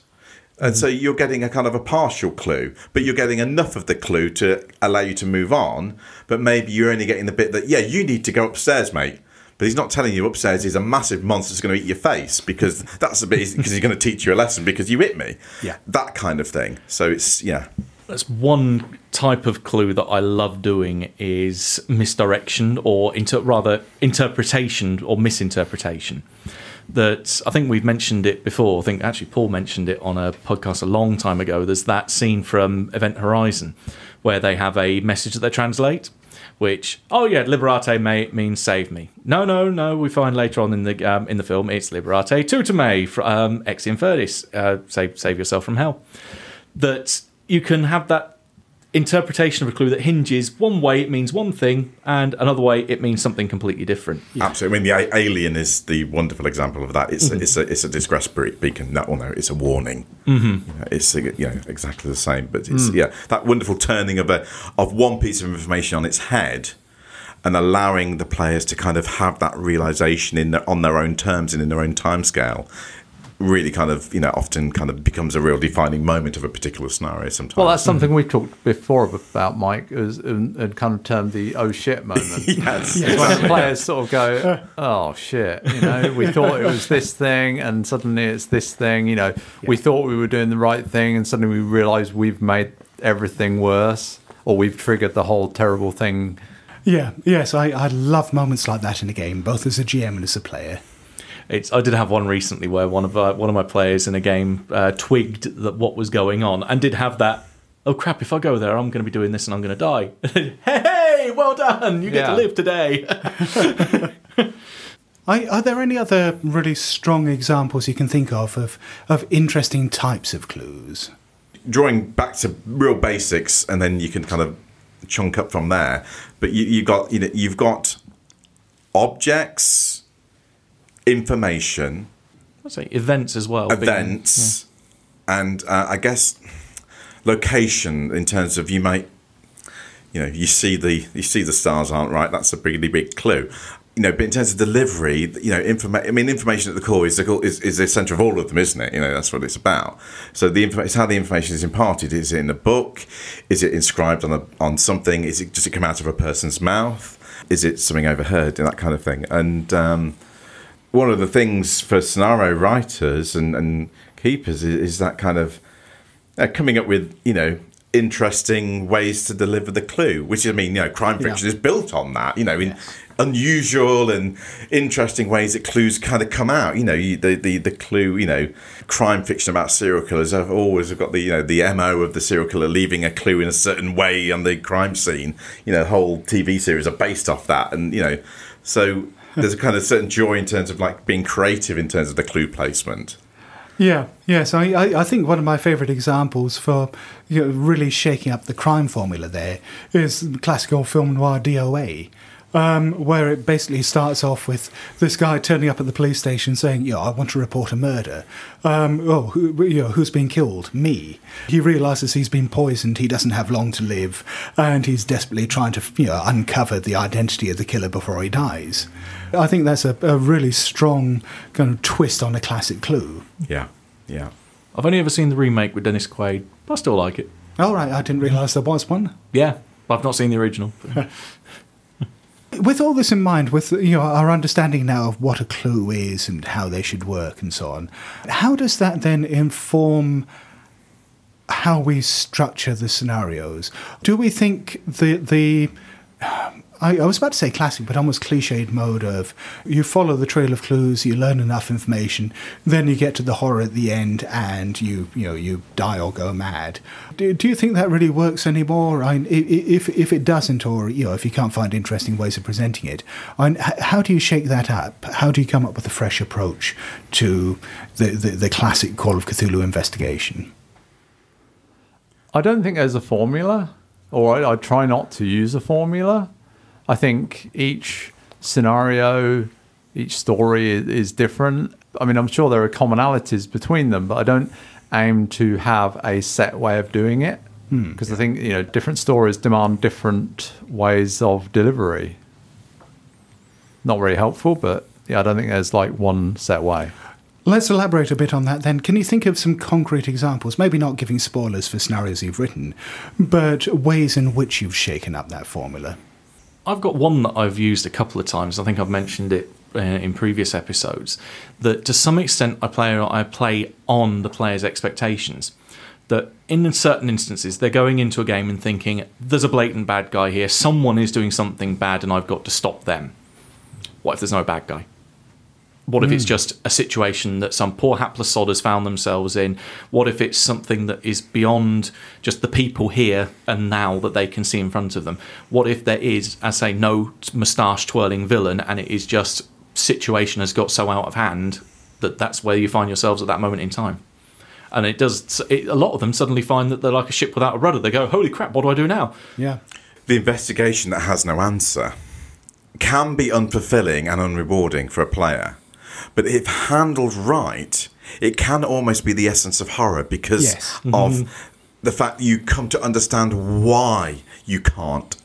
And mm. so you're getting a kind of a partial clue, but you're getting enough of the clue to allow you to move on. But maybe you're only getting the bit that, yeah, you need to go upstairs, mate. But he's not telling you upstairs is a massive monster that's going to eat your face because that's a bit because he's going to teach you a lesson because you hit me. Yeah. That kind of thing. So it's, yeah. That's one type of clue that I love doing is misdirection or inter- rather interpretation or misinterpretation. That I think we've mentioned it before. I think actually Paul mentioned it on a podcast a long time ago. There's that scene from Event Horizon where they have a message that they translate, which oh yeah, liberate may means save me. No, no, no. We find later on in the um, in the film it's liberate tuta me from um, ex inferdis, uh, save save yourself from hell. That you can have that interpretation of a clue that hinges one way it means one thing and another way it means something completely different. Absolutely. I mean, the a- alien is the wonderful example of that. It's a, it's a it's a distress beacon. No, well, no, it's a warning. Mm-hmm. it's uh, you know exactly the same, but it's yeah that wonderful turning of a of one piece of information on its head. And allowing the players to kind of have that realization in their, on their own terms and in their own timescale really kind of you know often kind of becomes a real defining moment of a particular scenario. Sometimes. Well, that's something we've talked before about, Mike, is, and, and kind of termed the oh shit moment. (laughs) yes. It's when the players sort of go, oh shit, you know, we thought it was this thing and suddenly it's this thing, you know, we thought we were doing the right thing and suddenly we realize we've made everything worse or we've triggered the whole terrible thing. Yeah, yes, I, I love moments like that in a game, both as a GM and as a player. It's, I did have one recently where one of uh, one of my players in a game uh, twigged that what was going on and did have that. Oh crap! If I go there, I'm going to be doing this and I'm going to die. (laughs) hey, hey, well done! You get Yeah. to live today. (laughs) I, are there any other really strong examples you can think of of, of interesting types of clues? drawing back to real basics, and then you can kind of chunk up from there. But you you got you know you've got objects, information, I'd say events as well. being- events, and uh, I guess location in terms of you might you know you see the you see the stars aren't right that's a pretty big clue. You know but in terms of delivery you know information. i mean information at the core is the core- is, is the center of all of them isn't it? You know that's what it's about. So the information it's how the information is imparted. Is it in a book? Is it inscribed on a on something? Is it does it come out of a person's mouth? Is it something overheard? And that kind of thing. And um one of the things for scenario writers and, and keepers is, is that kind of uh, coming up with you know interesting ways to deliver the clue which i mean you know crime fiction is built on that you know in unusual and interesting ways that clues kind of come out. You know you, the, the the clue you know crime fiction about serial killers have always got the you know the mo of the serial killer leaving a clue in a certain way on the crime scene. You know whole tv series are based off that and you know so there's a kind of certain joy in terms of like being creative in terms of the clue placement Yeah, yes. I, I, think one of my favourite examples for you know, really shaking up the crime formula there is classical film noir DOA, um, where it basically starts off with this guy turning up at the police station saying, "Yeah, I want to report a murder. Um, oh, who, you know, who's been killed? Me." He realises he's been poisoned. He doesn't have long to live, and he's desperately trying to you know uncover the identity of the killer before he dies. I think that's a, a really strong kind of twist on a classic clue. yeah yeah I've only ever seen the remake with Dennis Quaid, but I still like it. All right, I didn't realise there was one. Yeah, I've not seen the original. (laughs) With all this in mind, with you know our understanding now of what a clue is and how they should work and so on, how does that then inform how we structure the scenarios? Do we think the the um, I, I was about to say classic, but almost cliched mode of you follow the trail of clues, you learn enough information, then you get to the horror at the end, and you you know you die or go mad. Do, do you think that really works anymore? I, if if it doesn't, or you know if you can't find interesting ways of presenting it, I, how do you shake that up? How do you come up with a fresh approach to the the, the classic Call of Cthulhu investigation? I don't think there's a formula, or I, I try not to use a formula. I think each scenario, each story is, different. I mean, I'm sure there are commonalities between them, but I don't aim to have a set way of doing it hmm. because I think you know different stories demand different ways of delivery. Not very helpful, but yeah, I don't think there's like one set way. Let's elaborate a bit on that then. Can you think of some concrete examples? Maybe not giving spoilers for scenarios you've written, but ways in which you've shaken up that formula. I've got one that I've used a couple of times. I think I've mentioned it uh, in previous episodes. That to some extent, I play I play on the player's expectations. That in certain instances, they're going into a game and thinking, "There's a blatant bad guy here. Someone is doing something bad, and I've got to stop them." What if there's no bad guy? What if it's hmm. just a situation that some poor hapless sod has found themselves in? What if it's something that is beyond just the people here and now that they can see in front of them? What if there is, as I say, no moustache twirling villain and it is just situation has got so out of hand that that's where you find yourselves at that moment in time? And it does. It, a lot of them suddenly find that they're like a ship without a rudder. They go, "Holy crap! What do I do now?" Yeah. the investigation that has no answer can be unfulfilling and unrewarding for a player. But if handled right, it can almost be the essence of horror because Yes. Mm-hmm. of the fact that you come to understand why you can't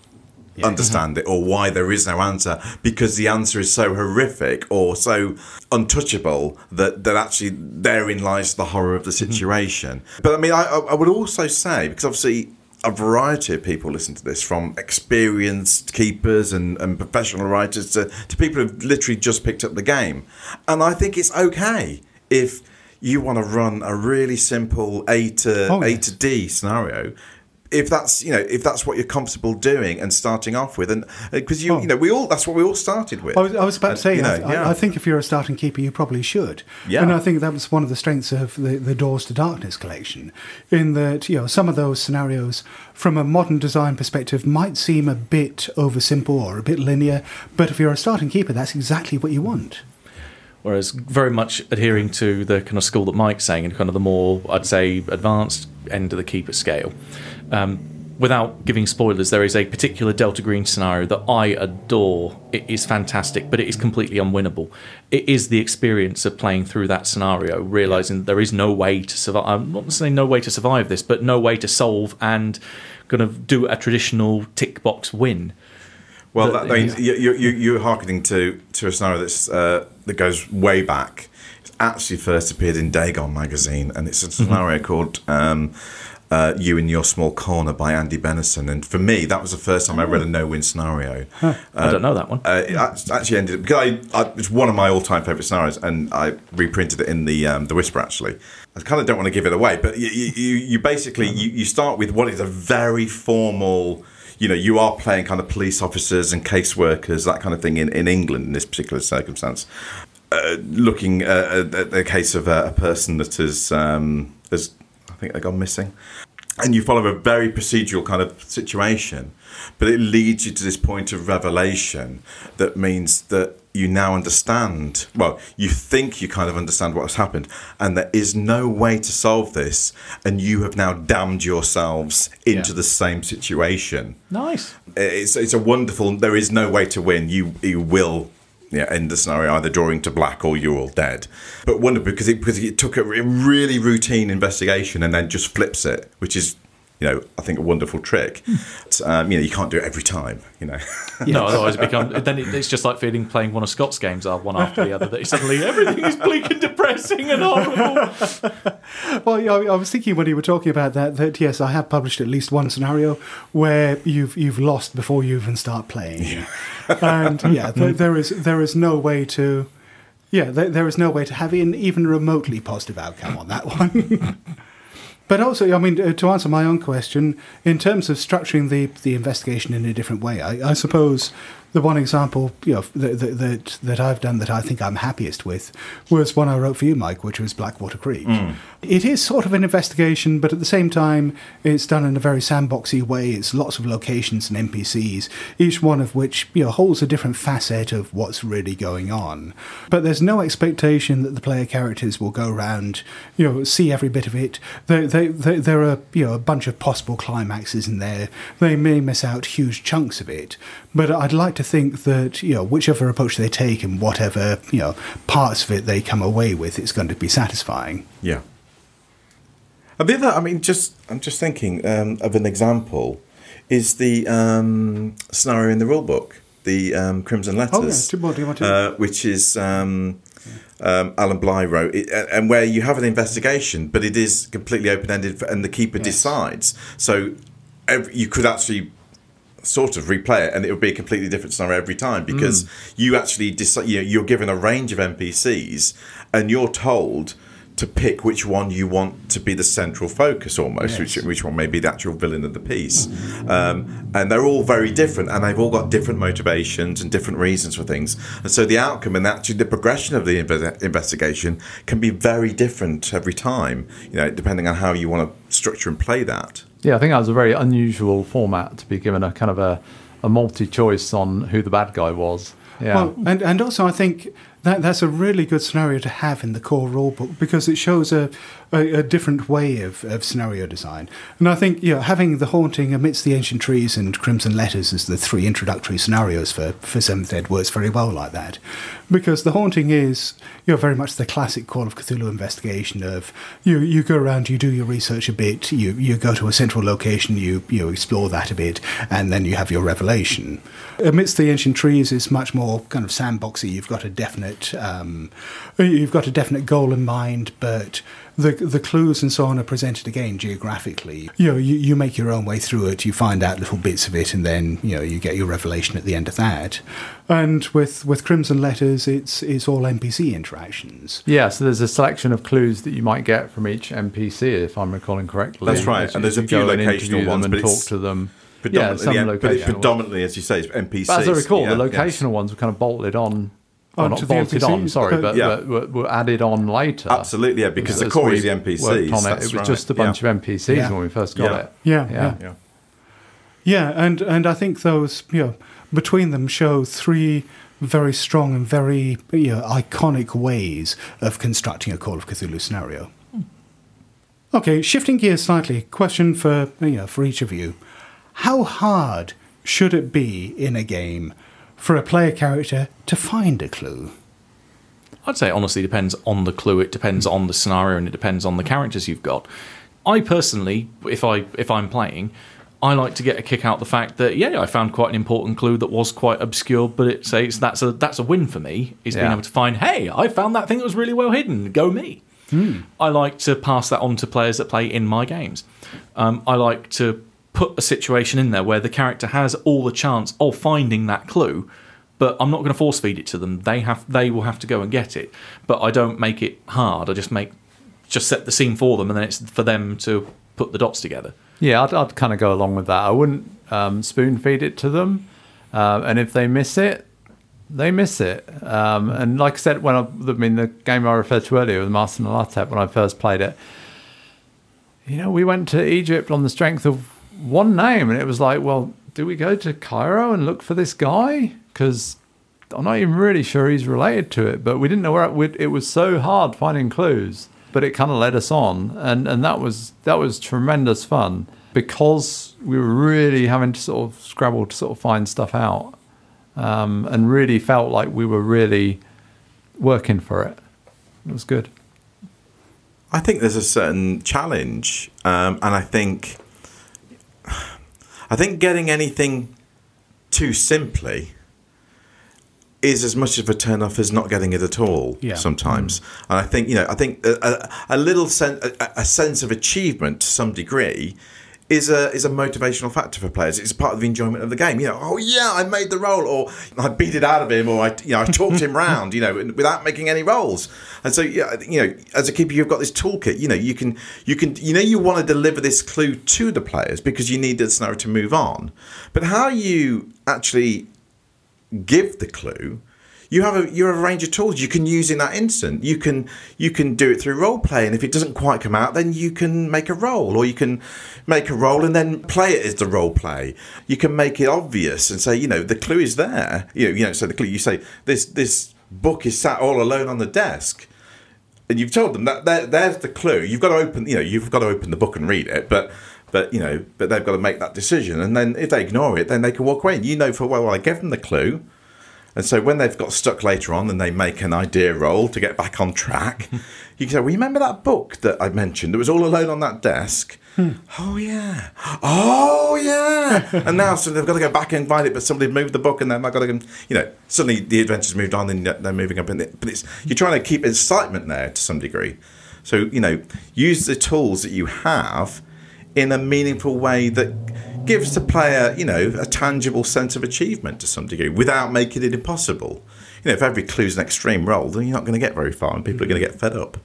understand it or why there is no answer because the answer is so horrific or so untouchable that, that actually therein lies the horror of the mm-hmm. situation. But I mean, I, I would also say, because obviously a variety of people listen to this from experienced keepers and, and professional writers to, to people who've literally just picked up the game. And I think it's okay if you want to run a really simple A to Oh, A yes. to D scenario. If that's you know if that's what you're comfortable doing and starting off with, and uh, because you Oh. you know we all that's what we all started with. I was, I was about And, to say, you know, I, I- yeah. I think if you're a starting keeper, you probably should. Yeah. And I think that was one of the strengths of the, the Doors to Darkness collection, in that, you know, some of those scenarios, from a modern design perspective, might seem a bit oversimple or a bit linear, but if you're a starting keeper, that's exactly what you want. Whereas very much adhering to the kind of school that Mike's saying, and kind of the more I'd say advanced end of the keeper scale. Um, without giving spoilers, there is a particular Delta Green scenario that I adore. It is fantastic, but it is completely unwinnable. It is the experience of playing through that scenario, realizing there is no way to survive. I'm not saying no way to survive this, but no way to solve and kind of do a traditional tick box win. Well, that- that, I mean, you, you, you, you're hearkening to, to a scenario that's, uh, that goes way back. It's actually first appeared in Dagon magazine, and it's a scenario called um, uh, You in Your Small Corner by Andy Benison. And for me, that was the first time I read a no win scenario. I don't know that one. Uh, it actually ended up, because I, I it's one of my all time favorite scenarios, and I reprinted it in the um, the Whisper. Actually, I kind of don't want to give it away, but you you, you, basically you, you start with what is a very formal. You know, you are playing kind of police officers and caseworkers, that kind of thing in, in England in this particular circumstance. Uh, looking uh, at at the case of a, a person that has, um, has, think they've gone missing and you follow a very procedural kind of situation, but it leads you to this point of revelation that means that you now understand. Well, you think you kind of understand what has happened, and there is no way to solve this, and you have now damned yourselves into Yeah. the same situation. Nice. It's it's a wonderful. There is no way to win. You you will. Yeah, end the scenario either drawing to black or you're all dead. But wonder because it because it took a really routine investigation and then just flips it, which is you know I think a wonderful trick. Um, you know you can't do it every time. You know. (laughs) No, (laughs) otherwise it become then it, it's just like feeling playing one of Scott's games are one after the other. That suddenly everything is bleak and depressing and horrible. (laughs) Well, yeah, I I was thinking when you were talking about that that yes, I have published at least one scenario where you've you've lost before you even start playing, yeah. and yeah, there, there is there is no way to, yeah, there, there is no way to have an even remotely positive outcome on that one. But also, I mean, uh, to answer my own question, in terms of structuring the, the investigation in a different way, I, I suppose the one example you know that, that that that I've done that I think I'm happiest with was one I wrote for you, Mike, which was Blackwater Creek. Mm. It is sort of an investigation, but at the same time, it's done in a very sandboxy way. It's lots of locations and NPCs, each one of which you know holds a different facet of what's really going on. But there's no expectation that the player characters will go around, you know, see every bit of it. They, they, they, there are you know a bunch of possible climaxes in there. They may miss out huge chunks of it, but I'd like to think that you know whichever approach they take and whatever you know parts of it they come away with, it's going to be satisfying. Yeah. And the other, I mean, just I'm just thinking um, of an example, is the um, scenario in the rule book, the um, Crimson Letters, Oh, yeah. Do- what do you want to- uh, which is um, um, Alan Bligh wrote, it, and where you have an investigation, but it is completely open ended, and the keeper decides. So every, you could actually sort of replay it and it would be a completely different scenario every time because you actually decide you know, you're given a range of npcs and you're told to pick which one you want to be the central focus almost which, which one may be the actual villain of the piece. Um, and they're all very different and they've all got different motivations and different reasons for things. And so the outcome and actually the progression of the inve- investigation can be very different every time you know depending on how you want to structure and play that Yeah, I think that was a very unusual format to be given a kind of a, a multi choice on who the bad guy was. Yeah. Well, and and also I think That, that's a really good scenario to have in the core rulebook because it shows a, a, a different way of, of scenario design. And I think you know, having the haunting amidst the ancient trees and crimson letters as the three introductory scenarios for, for Seventh works very well like that. Because the haunting is you know, very much the classic Call of Cthulhu investigation of you, you go around, you do your research a bit, you, you go to a central location, you, you explore that a bit, and then you have your revelation. Amidst the ancient trees is much more kind of sandboxy. You've got a definite um, you've got a definite goal in mind, but the the clues and so on are presented again geographically. You know, you, you make your own way through it. You find out little bits of it, and then you know you get your revelation at the end of that. And with with Crimson Letters, it's it's all NPC interactions. Yeah, so there's a selection of clues that you might get from each NPC, if I'm recalling correctly. That's right, As and there's a you few go and locational interview ones, and but talk it's to them. Yeah, Predominantly, some yeah, but it's locational. ones. predominantly, as you say, it's NPCs. But as I recall, yeah, the yes. locational ones were kind of bolted on. Well, oh, not the bolted on, sorry, but- but, Yeah. but were, were added on later. Absolutely, yeah, because the core we is the worked NPCs. on it. that's It was right, just a bunch yeah. of NPCs Yeah. when we first got Yeah. it. Yeah, Yeah. yeah. Yeah. Yeah, and, and I think those, you know, between them show three very strong and very you know, iconic ways of constructing a Call of Cthulhu scenario. Okay, shifting gears slightly, question for, you know, for each of you. How hard should it be in a game for a player character to find a clue? I'd say it honestly depends on the clue. It depends on the scenario, and it depends on the characters you've got. I personally, if I if I'm playing, I like to get a kick out the fact that yeah, I found quite an important clue that was quite obscure, but it says that's a that's a win for me. Is being able to find hey, I found that thing that was really well hidden. Go me. I like to pass that on to players that play in my games. Um, I like to put a situation in there where the character has all the chance of finding that clue, but I'm not going to force feed it to them. They have they will have to go and get it. But I don't make it hard. I just make just set the scene for them, and then it's for them to put the dots together. Yeah, I'd, I'd kind of go along with that. I wouldn't um, spoon feed it to them, uh, and if they miss it, they miss it. Um, and like I said, when I, I mean the game I referred to earlier with Martin Alatep when I first played it, you know, we went to Egypt on the strength of one name, and it was like, well, do we go to Cairo and look for this guy? Because I'm not even really sure he's related to it, but we didn't know where it, it was so hard finding clues. But it kind of led us on, and, and that was that was tremendous fun because we were really having to sort of scrabble to sort of find stuff out, um, and really felt like we were really working for it. It was good. I think there's a certain challenge, um, and I think, I think getting anything too simply is as much of a turn off as not getting it at all. Yeah. Sometimes, and I think you know, I think a, a, a little sense, a, a sense of achievement to some degree. Is a is a motivational factor for players. It's part of the enjoyment of the game. You know, oh yeah, I made the roll, or I beat it out of him, or I you know I talked him (laughs) round. You know, without making any rolls. And so yeah, you know, as a keeper, you've got this toolkit. You know, you can you can you know you want to deliver this clue to the players because you need the scenario to move on. But how you actually give the clue you have a you have a range of tools you can use in that instant. You can you can do it through role play and if it doesn't quite come out then you can make a roll or you can make a roll and then play it as the role play. You can make it obvious and say you know the clue is there. You know you know so the clue you say this this book is sat all alone on the desk. And you've told them that there's the clue. You've got to open, you know, you've got to open the book and read it, but but you know, but they've got to make that decision, and then if they ignore it, then they can walk away. And you know, for well, I gave them the clue, and so when they've got stuck later on, and they make an idea roll to get back on track, (laughs) you can say, "Well, you remember that book that I mentioned that was all alone on that desk?" Hmm. Oh yeah, oh yeah, (laughs) and now so they've got to go back and find it, but somebody moved the book, and then I've got to, go, you know, suddenly the adventure's moved on, and they're moving up in it. But it's you're trying to keep excitement there to some degree. So you know, use the tools that you have in a meaningful way that gives the player, you know, a tangible sense of achievement to some degree, without making it impossible. You know, if every clue's an extreme roll, then you're not going to get very far, and people are going to get fed up.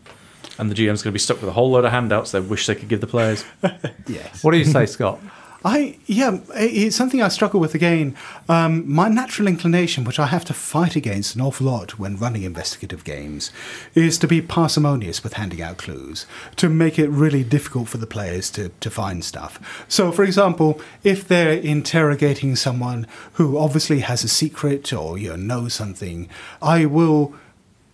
And the GM's going to be stuck with a whole load of handouts they wish they could give the players. (laughs) Yes. What do you say, Scott? I yeah, it's something I struggle with again. Um, my natural inclination, which I have to fight against an awful lot when running investigative games, is to be parsimonious with handing out clues to make it really difficult for the players to to find stuff. So, for example, if they're interrogating someone who obviously has a secret or you know knows something, I will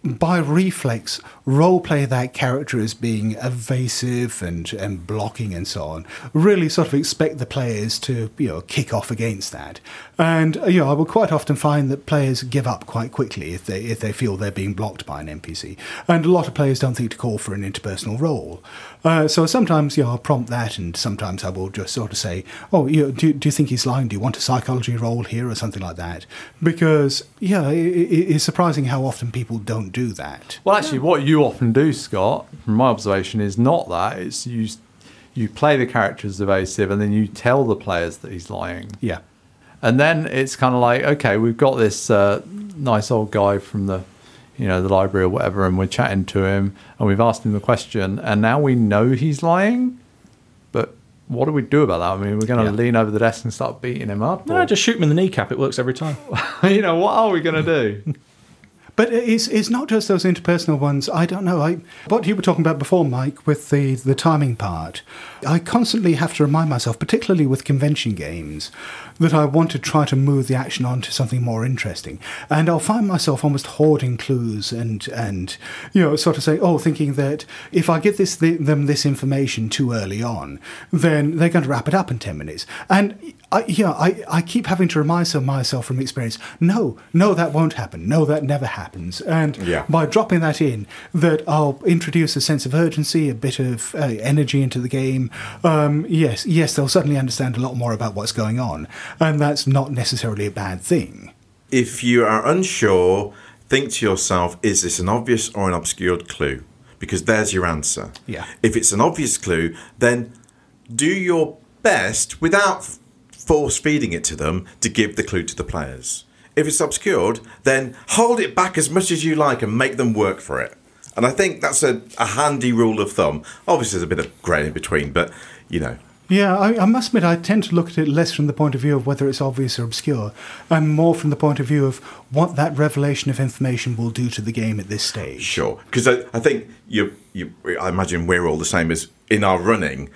by reflex roll play that character as being evasive and, and blocking and so on. Really sort of expect the players to you know kick off against that. And you know I will quite often find that players give up quite quickly if they if they feel they're being blocked by an NPC. And a lot of players don't think to call for an interpersonal role. Uh, so sometimes know I'll prompt that, and sometimes I will just sort of say, "Oh, you know, do, do you think he's lying? Do you want a psychology roll here or something like that?" Because yeah, it, it, it's surprising how often people don't do that. Well, actually, what you often do, Scott, from my observation, is not that. It's you. You play the character as evasive, and then you tell the players that he's lying. Yeah. And then it's kind of like, okay, we've got this uh, nice old guy from the, you know, the library or whatever, and we're chatting to him, and we've asked him the question, and now we know he's lying. But what do we do about that? I mean, we're going to Yeah. lean over the desk and start beating him up. No, or- just shoot him in the kneecap. It works every time. (laughs) you know, what are we going to do? (laughs) But it's it's not just those interpersonal ones. I don't know. I what you were talking about before, Mike, with the the timing part. I constantly have to remind myself, particularly with convention games, that I want to try to move the action on to something more interesting. And I'll find myself almost hoarding clues and and you know sort of say, oh, thinking that if I give this them this information too early on, then they're going to wrap it up in ten minutes. And I, yeah, I, I keep having to remind myself from experience, no, no, that won't happen. No, that never happens. And Yeah. by dropping that in, that I'll introduce a sense of urgency, a bit of uh, energy into the game. Um, yes, yes, they'll suddenly understand a lot more about what's going on. And that's not necessarily a bad thing. If you are unsure, think to yourself, is this an obvious or an obscured clue? Because there's your answer. Yeah. If it's an obvious clue, then do your best without force feeding it to them to give the clue to the players. If it's obscured, then hold it back as much as you like and make them work for it. And I think that's a, a handy rule of thumb. Obviously, there's a bit of grey in between, but you know, Yeah, I, I must admit, I tend to look at it less from the point of view of whether it's obvious or obscure, and more from the point of view of what that revelation of information will do to the game at this stage. Sure, because I, I think you, you. I imagine we're all the same as in our running.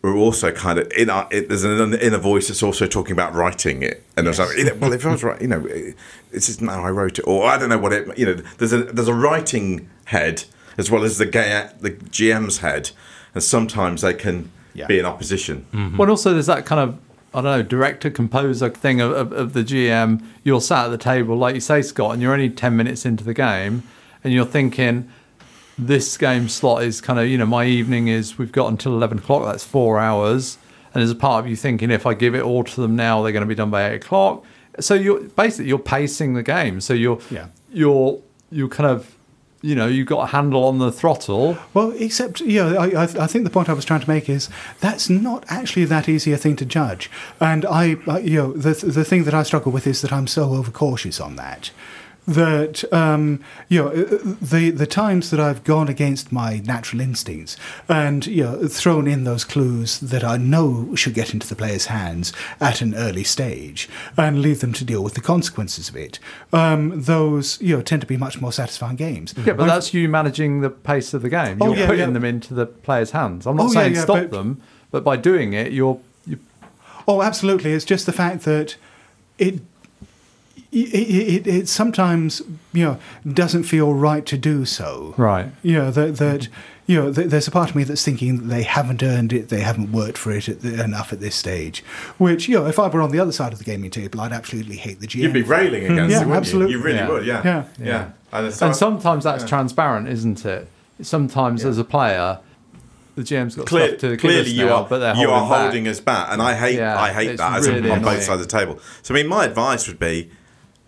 We're also kind of in our. It, there's an inner voice that's also talking about writing it, and there's like, well, if I was right, you know, this isn't how I wrote it, or I don't know what it. You know, there's a there's a writing head as well as the ga- the GM's head, and sometimes they can Yeah. be in opposition. Mm-hmm. Well, also there's that kind of I don't know director composer thing of, of, of the GM. You're sat at the table, like you say, Scott, and you're only ten minutes into the game, and you're thinking, this game slot is kind of you know my evening is we've got until eleven o'clock. That's four hours, and there's a part of you thinking if I give it all to them now, they're going to be done by eight o'clock. So you're basically you're pacing the game. So you're Yeah. you're you're kind of you know you've got a handle on the throttle. Well, except, you know, I, I, I think the point I was trying to make is that's not actually that easy a thing to judge. And I, I you know, the, the thing that I struggle with is that I'm so overcautious on that. That um, you know the the times that I've gone against my natural instincts and you know thrown in those clues that I know should get into the player's hands at an early stage and leave them to deal with the consequences of it. Um, those you know tend to be much more satisfying games. Yeah, but that's you managing the pace of the game. Oh, You're yeah, putting yeah. them into the player's hands. I'm not Oh, saying yeah, stop but- them, but by doing it, you're. you Oh, absolutely. It's just the fact that it it, it, it sometimes you know doesn't feel right to do so. Right. You know that that you know th- there's a part of me that's thinking that they haven't earned it, they haven't worked for it at the, enough at this stage. Which you know, if I were on the other side of the gaming table, I'd absolutely hate the GM. You'd be railing hmm. against Yeah, it, wouldn't absolutely. you? You really Yeah. would, yeah. Yeah. yeah. And, so and sometimes that's transparent, isn't it? Sometimes as a player, the GM's got Clear, stuff to give clearly us you now, are but they're you holding are back. holding us back, and I hate Yeah, I hate it's that as really on both sides of the table. So I mean, my advice would be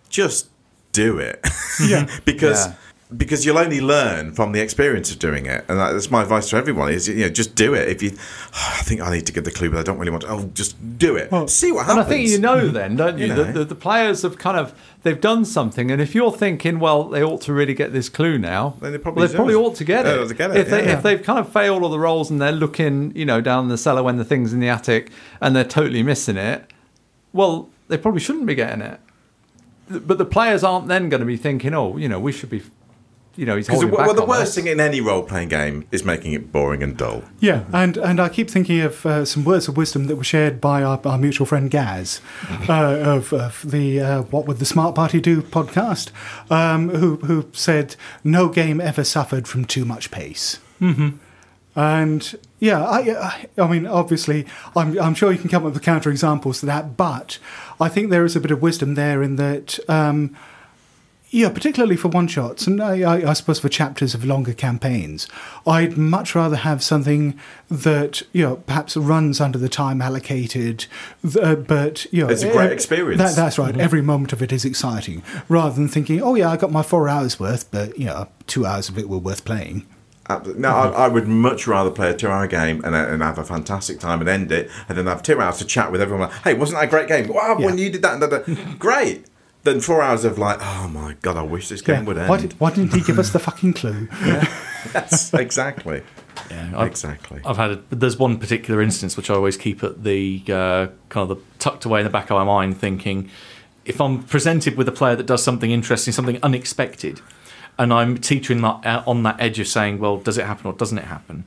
just do it, (laughs) Yeah. (laughs) because Yeah. because you'll only learn from the experience of doing it, and that's my advice to everyone: is you know just do it. If you, (sighs) I think I need to get the clue, but I don't really want to. Oh, just do it. See what happens. And. I think you know (laughs) then, don't you? You The, know. the, the players have kind of they've done something, and if you're thinking, well, they ought to really get this clue now, Then they probably well, they probably do. ought to get it. ought to get it, If they yeah. if they've kind of failed all the rolls and they're looking, you know, down the cellar when the thing's in the attic and they're totally missing it, well, they probably shouldn't be getting it. But the players aren't then going to be thinking, oh, you know, we should be you know, he's Because holding the, back well, the on worst us. thing in any role playing game is making it boring and dull. Yeah, and, and I keep thinking of uh, some words of wisdom that were shared by our, our mutual friend Gaz (laughs) uh, of, of the uh, What Would the Smart Party Do podcast, um, who, who said, No game ever suffered from too much pace. Mm-hmm. And yeah, I, I, mean, obviously, I'm, I'm sure you can come up with counter examples to that, but I think there is a bit of wisdom there in that. Um, yeah, particularly for one shots, and I, I, I suppose for chapters of longer campaigns, I'd much rather have something that you know perhaps runs under the time allocated, uh, but you know It's a great experience. That, that's right. Every moment of it is exciting, rather than thinking, oh yeah, I got my four hours worth, but you know, two hours of it were worth playing. Absolutely. No, I, I would much rather play a two-hour game and, and have a fantastic time and end it, and then have two hours to chat with everyone. Like, hey, wasn't that a great game? Wow, when you did that, and da, da. (laughs) great. Then four hours of like, oh my god, I wish this game Yeah. would end. Why, did, why didn't he give us the fucking clue? (laughs) Yes, exactly, (laughs) Yeah, I've, exactly. I've had. A, there's one particular instance which I always keep at the uh, kind of the tucked away in the back of my mind, thinking if I'm presented with a player that does something interesting, something unexpected, and I'm teetering that, uh, on that edge of saying, well, does it happen or doesn't it happen?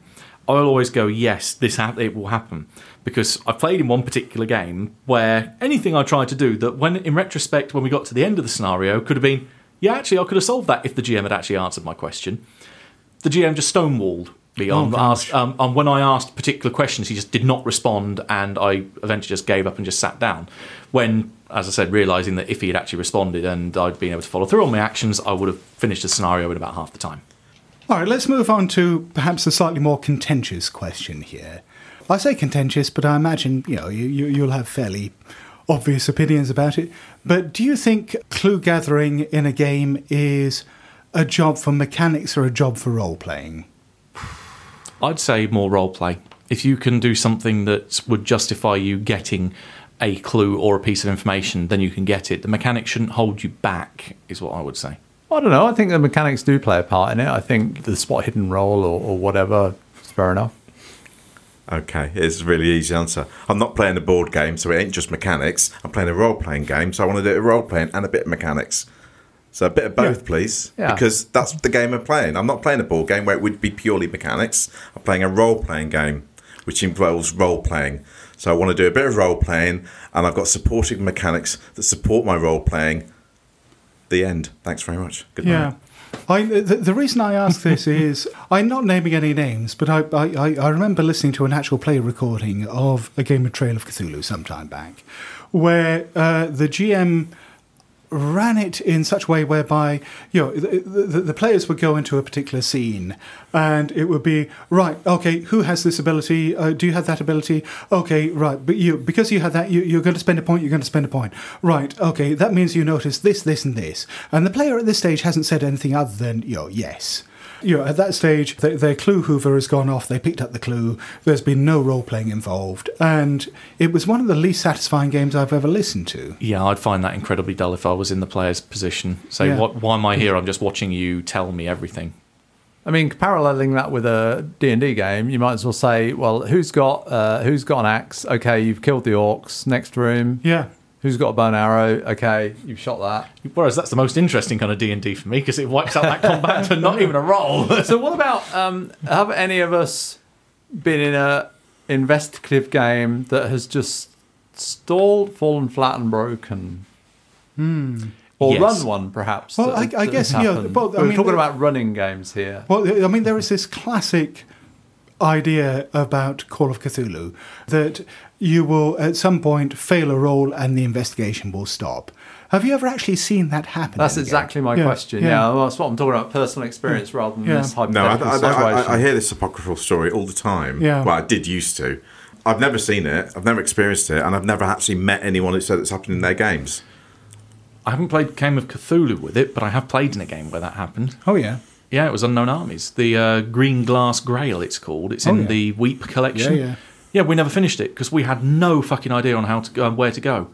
I'll always go, yes, this ha- it will happen because I played in one particular game where anything I tried to do that, when in retrospect, when we got to the end of the scenario, could have been, yeah, actually, I could have solved that if the GM had actually answered my question the GM just stonewalled me on asked, um, um, when I asked particular questions. He just did not respond, and I eventually just gave up and just sat down. When, as I said, realizing that if he had actually responded and I'd been able to follow through on my actions, I would have finished the scenario in about half the time. All right, let's move on to perhaps a slightly more contentious question here. I say contentious, but I imagine you know you, you you'll have fairly obvious opinions about it. But do you think clue gathering in a game is a job for mechanics or a job for role playing? I'd say more role play. If you can do something that would justify you getting a clue or a piece of information, then you can get it. The mechanic shouldn't hold you back, is what I would say. I don't know. I think the mechanics do play a part in it. I think the spot hidden roll or, or whatever is fair enough. Okay, it's a really easy answer. I'm not playing a board game, so it ain't just mechanics. I'm playing a role-playing game, so I want to do a role-playing and a bit of mechanics. So a bit of both, Yeah. please, Yeah. because that's the game I'm playing. I'm not playing a board game where it would be purely mechanics. I'm playing a role-playing game, which involves role-playing. So I want to do a bit of role-playing, and I've got supporting mechanics that support my role-playing. The end. Thanks very much. Good night. Yeah. I, the, the reason I ask this (laughs) is I'm not naming any names, but I, I, I- I remember listening to an actual play recording of a game of Trail of Cthulhu some time back, where uh, the GM ran it in such a way whereby you know the, the, the players would go into a particular scene and it would be right okay who has this ability? Uh, do you have that ability? Okay right but you because you have that you, you're going to spend a point you're going to spend a point. Right okay that means you notice this this and this. And the player at this stage hasn't said anything other than you know yes you know, at that stage, their, their clue hoover has gone off. They picked up the clue. There's been no role playing involved, and it was one of the least satisfying games I've ever listened to. Yeah, I'd find that incredibly dull if I was in the player's position. Say, Yeah. what? Why am I here? I'm just watching you tell me everything. I mean, paralleling that with a D&D game, you might as well say, well, who's got uh, who's got an axe? Okay, you've killed the orcs. Next room. Yeah. Who's got a bow and arrow? Okay, you've shot that. Whereas that's the most interesting kind of D and D for me because it wipes out that combat to not even a roll. (laughs) So what about um, have any of us been in a investigative game that has just stalled, fallen flat, and broken? Or Yes. run one, perhaps. Well, that- I- I that guess, has yeah, happened? well, I We're mean, talking about running games here. Well, I mean, there is this classic idea about Call of Cthulhu that you will at some point fail a roll and the investigation will stop. Have you ever actually seen that happen? That's in game? exactly my Yeah, question. Yeah. well, that's what I'm talking about. Personal experience rather than Yeah. this No, I, hypothetical I, situation. I, I hear this apocryphal story all the time. Yeah. Well, I did used to. I've never seen it. I've never experienced it, and I've never actually met anyone who said it's happened in their games. I haven't played Game of Cthulhu with it, but I have played in a game where that happened. Oh yeah. Yeah, it was Unknown Armies. The uh, Green Glass Grail, it's called. It's Oh, in yeah. the Weep collection. Yeah, yeah. Yeah, we never finished it because we had no fucking idea on how to go, where to go.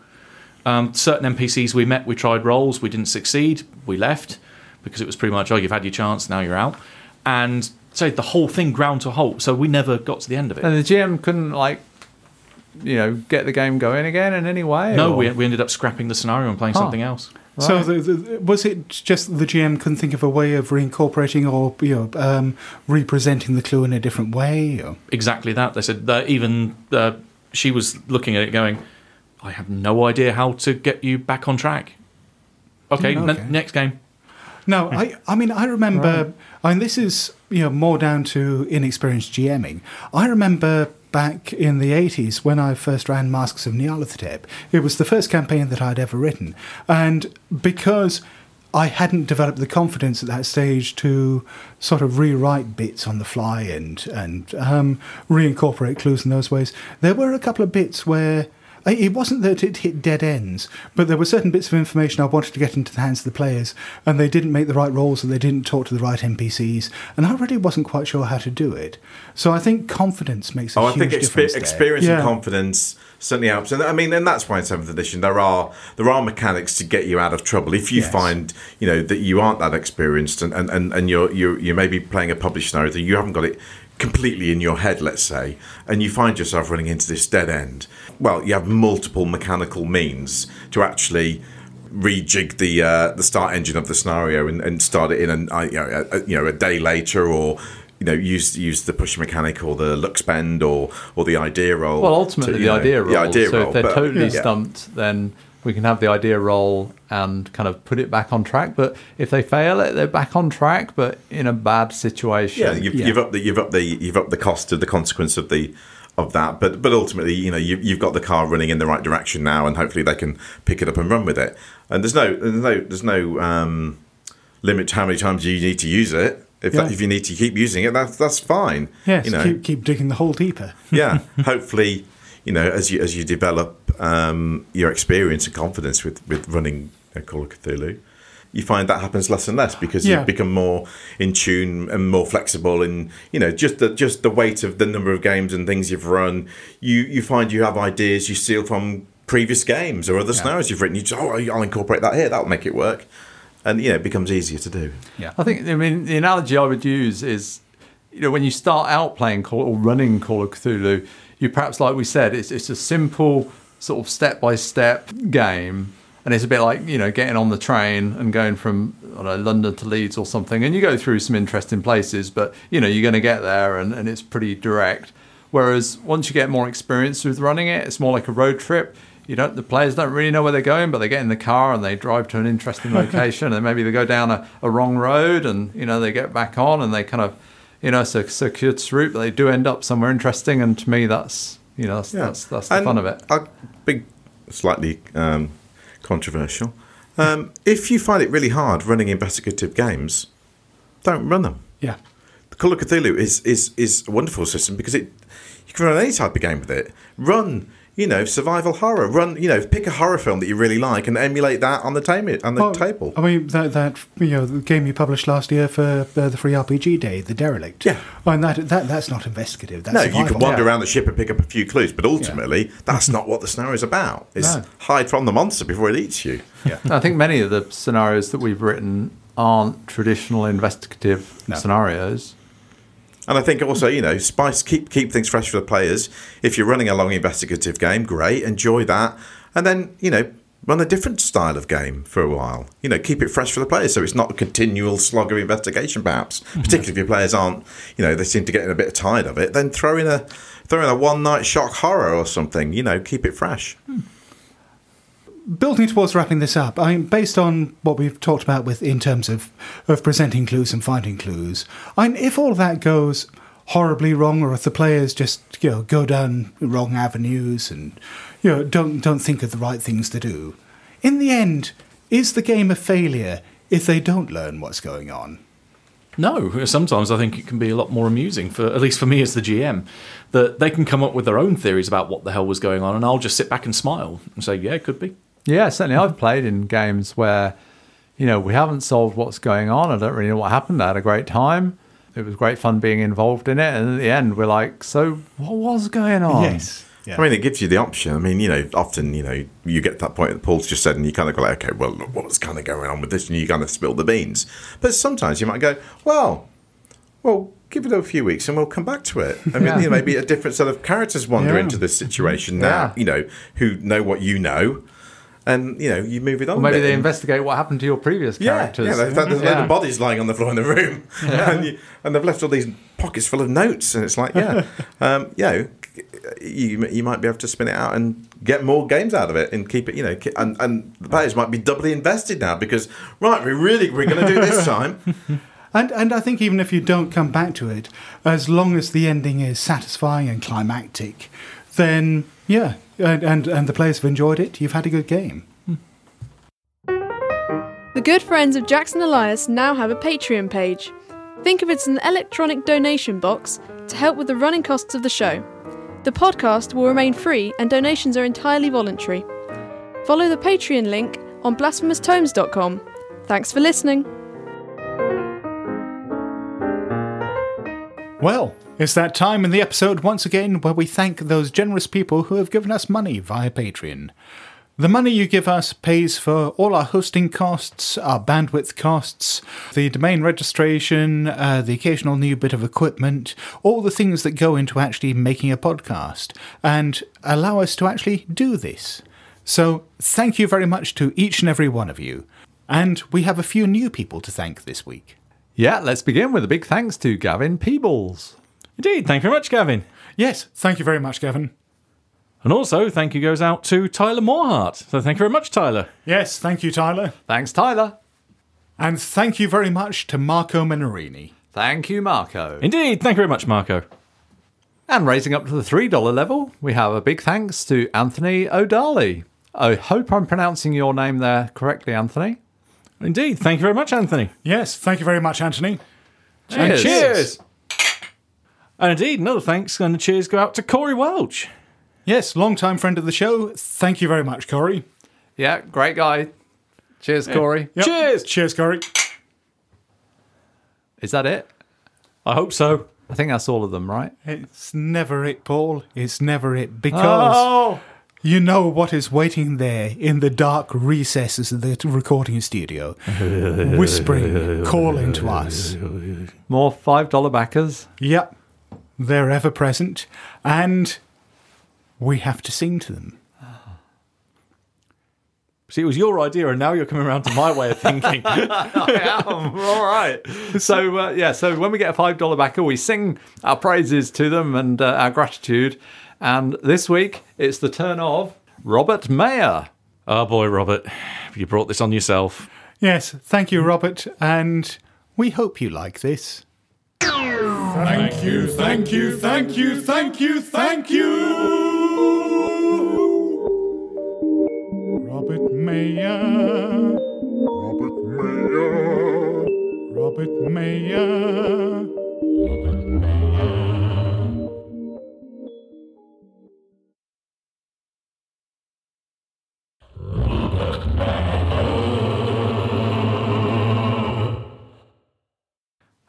Um, certain NPCs we met, we tried rolls, we didn't succeed, we left because it was pretty much, oh, you've had your chance, now you're out. And so the whole thing ground to a halt. So we never got to the end of it. and the GM couldn't like, you know, get the game going again in any way. no, or- we, we ended up scrapping the scenario and playing Huh. something else. So, the, the, was it just the GM couldn't think of a way of reincorporating or you know um, representing the clue in a different way? Or? exactly that. They said that even uh, she was looking at it going, I have no idea how to get you back on track. Okay, Mm, n- next game. No, (laughs) I, I mean, I remember, I mean, this is, you know, more down to inexperienced GMing. I remember back in the 80s when I first ran Masks of Nyarlathotep. It was the first campaign that I'd ever written. And because I hadn't developed the confidence at that stage to sort of rewrite bits on the fly and, and um, reincorporate clues in those ways, there were a couple of bits where it wasn't that it hit dead ends, but there were certain bits of information I wanted to get into the hands of the players, and they didn't make the right rolls, and they didn't talk to the right NPCs, and I really wasn't quite sure how to do it. So I think confidence makes a Oh, I huge think difference. there. experience Yeah. and confidence certainly helps, and I mean, and that's why in seventh edition there are there are mechanics to get you out of trouble if you Yes. find you know that you aren't that experienced and and, and, and you're you you may be playing a published scenario that you haven't got it completely in your head, let's say, and you find yourself running into this dead end. Well, you have multiple mechanical means to actually rejig the uh, the start engine of the scenario and, and start it in an, uh, you, know, a, you know a day later or you know use use the push mechanic or the Luck spend or or the idea roll. Well, ultimately, to, the know, idea roll. The idea so roll, if they're but- totally yeah. stumped, then we can have the idea roll and kind of put it back on track. But if they fail it, they're back on track, but in a bad situation. Yeah, you've, Yeah. you've up the you've up the you've up the cost of the consequence of the of that. But but ultimately, you know, you, you've got the car running in the right direction now, and hopefully they can pick it up and run with it. And there's no there's no there's no um, limit to how many times you need to use it. If Yeah. that, if you need to keep using it, that's that's fine. Yes, you know, keep, keep digging the hole deeper. (laughs) yeah. (laughs) Hopefully, you know, as you as you develop um, your experience and confidence with with running uh, Call of Cthulhu, you find that happens less and less because Yeah. you become more in tune and more flexible. And you know, just the just the weight of the number of games and things you've run, you you find you have ideas you steal from previous games or other scenarios you've written. You just oh, I'll incorporate that here. That'll make it work. And you know, it becomes easier to do. Yeah I think, I mean, the analogy I would use is, you know, when you start out playing Call or running Call of Cthulhu, you perhaps, like we said, it's, it's a simple sort of step by step game. And it's a bit like, you know, getting on the train and going from, know, London to Leeds or something. And you go through some interesting places, but, you know, you're going to get there and, and it's pretty direct. Whereas once you get more experience with running it, it's more like a road trip. You don't. The players don't really know where they're going, but they get in the car and they drive to an interesting (laughs) location, and maybe they go down a, a wrong road, and you know they get back on, and they kind of, you know, it's a circuitous route, but they do end up somewhere interesting. And to me, that's you know that's that's, that's the And fun of it. A big, slightly um, controversial. Um, if you find it really hard running investigative games, don't run them. Yeah. The Call of Cthulhu is is is a wonderful system because it you can run any type of game with it. Run, you know, survival horror. Run, you know, pick a horror film that you really like and emulate that on the table. On the Well, table. I mean, that, that you know, the game you published last year for uh, the free RPG day, The Derelict. Yeah. And that, that that's not investigative. That's no, you can wander Yeah. around the ship and pick up a few clues, but ultimately, that's not what the scenario is about. (laughs) It's No. hide from the monster before it eats you. Yeah. I think many of the scenarios that we've written aren't traditional investigative No. scenarios. And I think also, you know, spice keep keep things fresh for the players. If you're running a long investigative game, great, enjoy that, and then you know run a different style of game for a while. You know, keep it fresh for the players, so it's not a continual slog of investigation. Perhaps, mm-hmm. particularly if your players aren't, you know, they seem to get a bit tired of it. Then throw in a throw in a one night shock horror or something. You know, keep it fresh. Hmm. Building towards wrapping this up, I mean, based on what we've talked about with in terms of of presenting clues and finding clues, I mean, if all of that goes horribly wrong, or if the players just you know go down wrong avenues and you know don't don't think of the right things to do, in the end, is the game a failure if they don't learn what's going on? No, sometimes I think it can be a lot more amusing for at least for me as the GM that they can come up with their own theories about what the hell was going on, and I'll just sit back and smile and say, "Yeah, it could be." Yeah, certainly. I've played in games where, you know, we haven't solved what's going on. I don't really know what happened. I had a great time. It was great fun being involved in it. And at the end, we're like, so what was going on? Yes. Yeah. I mean, it gives you the option. I mean, you know, often, you know, you get to that point that Paul's just said, and you kind of go like, okay, well, look, what's kind of going on with this? And you kind of spill the beans. But sometimes you might go, well, well, give it a few weeks and we'll come back to it. I mean, Yeah. you know, maybe a different set of characters wander Yeah. into this situation now, Yeah. you know, who know what you know. And you know you move it on. Or maybe they and- investigate what happened to your previous Yeah, characters. yeah. There's, there's a load Yeah. of bodies lying on the floor in the room, (laughs) and, you, and they've left all these pockets full of notes, and it's like, yeah, (laughs) um, you know, you you might be able to spin it out and get more games out of it and keep it, you know, and and the players might be doubly invested now because right, we really we're going to do this (laughs) time. And and I think even if you don't come back to it, as long as the ending is satisfying and climactic, then yeah, and and, and the players have enjoyed it, you've had a good game. The good friends of Jackson Elias now have a Patreon page. Think of it as an electronic donation box to help with the running costs of the show. The podcast will remain free and donations are entirely voluntary. Follow the Patreon link on blasphemoustomes.com. Thanks for listening. Well, it's that time in the episode once again where we thank those generous people who have given us money via Patreon. The money you give us pays for all our hosting costs, our bandwidth costs, the domain registration, uh, the occasional new bit of equipment, all the things that go into actually making a podcast, and allow us to actually do this. So, thank you very much to each and every one of you. And we have a few new people to thank this week. Yeah, let's begin with a big thanks to Gavin Peebles. Indeed, thank you very much, Gavin. Yes, thank you very much, Gavin. And also, thank you goes out to Tyler Morehart. So thank you very much, Tyler. Yes, thank you, Tyler. Thanks, Tyler. And thank you very much to Marco Menorini. Thank you, Marco. Indeed, thank you very much, Marco. And raising up to the $3 level, we have a big thanks to Anthony O'Darley. I hope I'm pronouncing your name there correctly, Anthony. Indeed, thank you very much, Anthony. Yes, thank you very much, Anthony. Cheers. Cheers. And indeed, another thanks and a cheers go out to Corey Welch. Yes, long-time friend of the show. Thank you very much, Corey. Yeah, great guy. Cheers, Corey. Yep. Cheers. Cheers, Corey. Is that it? I hope so. I think that's all of them, right? It's never it, Paul. It's never it because Oh! You know what is waiting there in the dark recesses of the recording studio, (laughs) whispering, calling to us. More $5 backers. Yep, they're ever present, and we have to sing to them. See, it was your idea, and now you're coming around to my way of thinking. (laughs) I am. all right. So uh, yeah, so when we get a five dollar backer, we sing our praises to them and uh, our gratitude. And this week it's the turn of Robert Mayer. oh boy, Robert, you brought this on yourself. Yes, thank you, Robert, and we hope you like this. Thank you, thank you, thank you, thank you, thank you.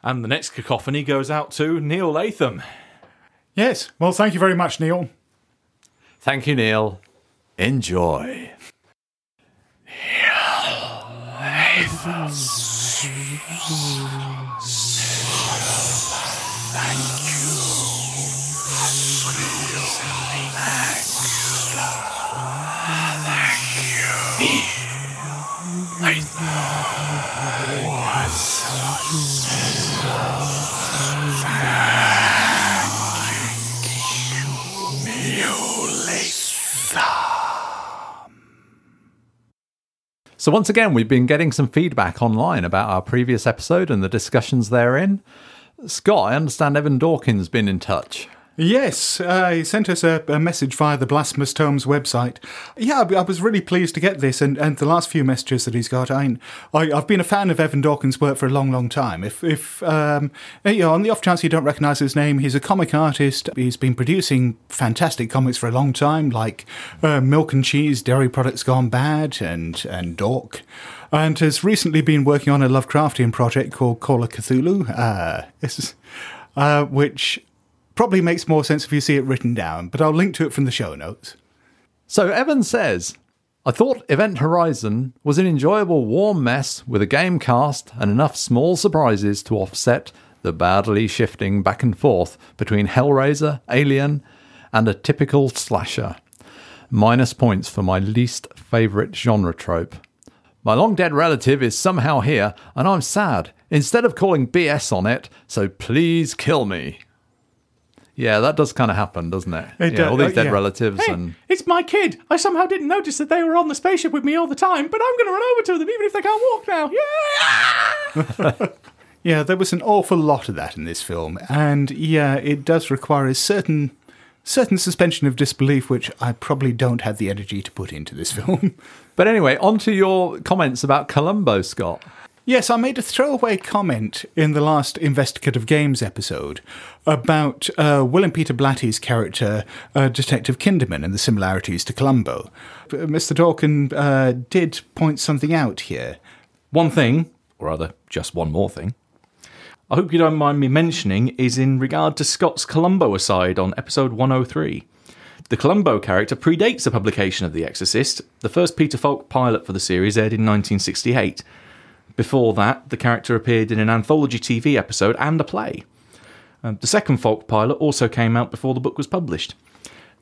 And the next cacophony goes out to Neil Latham. Yes, well, thank you very much, Neil. Thank you, Neil. Enjoy. So, once again, we've been getting some feedback online about our previous episode and the discussions therein. Scott, I understand Evan Dorkin's been in touch. Yes, uh, he sent us a, a message via the Blasphemous Tomes website. Yeah, I, I was really pleased to get this, and, and the last few messages that he's got. I, I, I've been a fan of Evan Dorkin's work for a long, long time. If, if um, you know, on the off chance you don't recognise his name, he's a comic artist. He's been producing fantastic comics for a long time, like uh, Milk and Cheese, Dairy Products Gone Bad, and and Dork and has recently been working on a Lovecraftian project called Calla Cthulhu, uh, (laughs) is- uh, which probably makes more sense if you see it written down, but I'll link to it from the show notes. So, Evan says, I thought Event Horizon was an enjoyable warm mess with a game cast and enough small surprises to offset the badly shifting back and forth between Hellraiser, Alien, and a typical slasher. Minus points for my least favourite genre trope. My long dead relative is somehow here, and I'm sad. Instead of calling BS on it, so please kill me. Yeah, that does kind of happen, doesn't it? It Yeah, does, all these uh, dead yeah. relatives Hey, and it's my kid. I somehow didn't notice that they were on the spaceship with me all the time, but I'm going to run over to them even if they can't walk now. Yeah! (laughs) Yeah, there was an awful lot of that in this film, and yeah, it does require a certain certain suspension of disbelief, which I probably don't have the energy to put into this (laughs) film. But anyway, on to your comments about Columbo, Scott. Yes, I made a throwaway comment in the last Investigative Games episode about uh, William Peter Blatty's character, uh, Detective Kinderman, and the similarities to Columbo. Uh, Mr. Dorkin uh, did point something out here. One thing, or rather, just one more thing, I hope you don't mind me mentioning is in regard to Scott's Columbo aside on episode 103. The Columbo character predates the publication of The Exorcist. The first Peter Falk pilot for the series aired in 1968. Before that, the character appeared in an anthology TV episode and a play. Um, the second Falk pilot also came out before the book was published.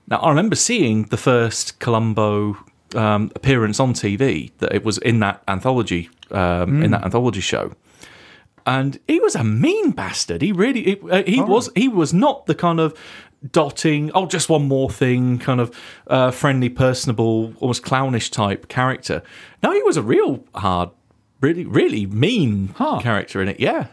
Now, I remember seeing the first Columbo um, appearance on TV. That it was in that anthology, um, in that anthology show, and he was a mean bastard. He really, he, uh, he was, he was not the kind of dotting, oh, just one more thing, kind of uh, friendly, personable, almost clownish type character. No, he was a real hard, really, really mean Huh. character in it. Yeah.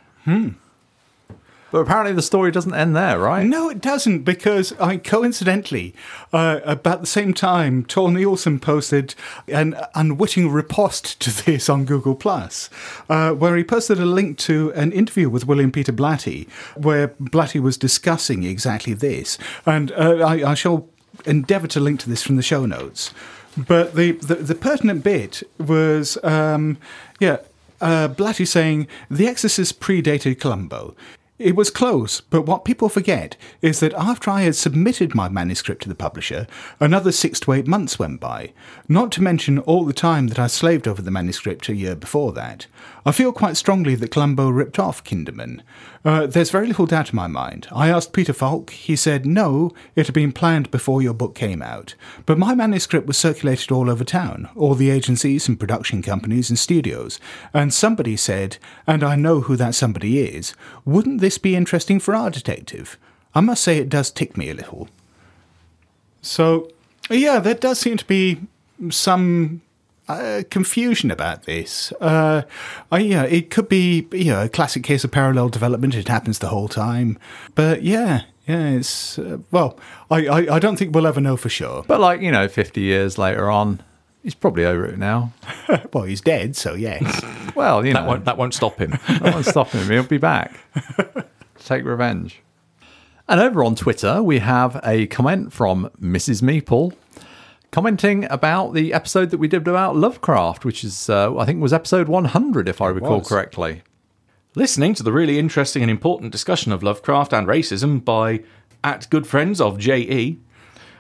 But apparently the story doesn't end there, right? No, it doesn't, because I coincidentally, uh, about the same time, Tor Nielsen posted an unwitting riposte to this on Google Plus, uh, where he posted a link to an interview with William Peter Blatty, where Blatty was discussing exactly this, and uh, I, I shall endeavour to link to this from the show notes. But the the, the pertinent bit was, um, yeah, uh, Blatty saying The Exorcist predated Columbo. It was close, but what people forget is that after I had submitted my manuscript to the publisher, another six to eight months went by, not to mention all the time that I slaved over the manuscript a year before that. I feel quite strongly that Columbo ripped off Kinderman. Uh, there's very little doubt in my mind. I asked Peter Falk, he said no, it had been planned before your book came out. But my manuscript was circulated all over town, all the agencies and production companies and studios, and somebody said, and I know who that somebody is, wouldn't this be interesting for our detective? I must say it does tick me a little. So, yeah, there does seem to be some uh, confusion about this. Uh, I, yeah, it could be you know, a classic case of parallel development. It happens the whole time. But yeah, yeah, it's uh, well, I, I, I don't think we'll ever know for sure. But like, you know, 50 years later on, he's probably over it now. (laughs) Well, he's dead, so yes. (laughs) Well, you That know, won't that won't stop him. (laughs) that won't stop him. He'll be back. Take revenge. And over on Twitter, we have a comment from Mrs. Meeple commenting about the episode that we did about Lovecraft, which is, uh, I think, was episode 100, if I recall was. correctly. Listening to the really interesting and important discussion of Lovecraft and racism by at good friends of JE,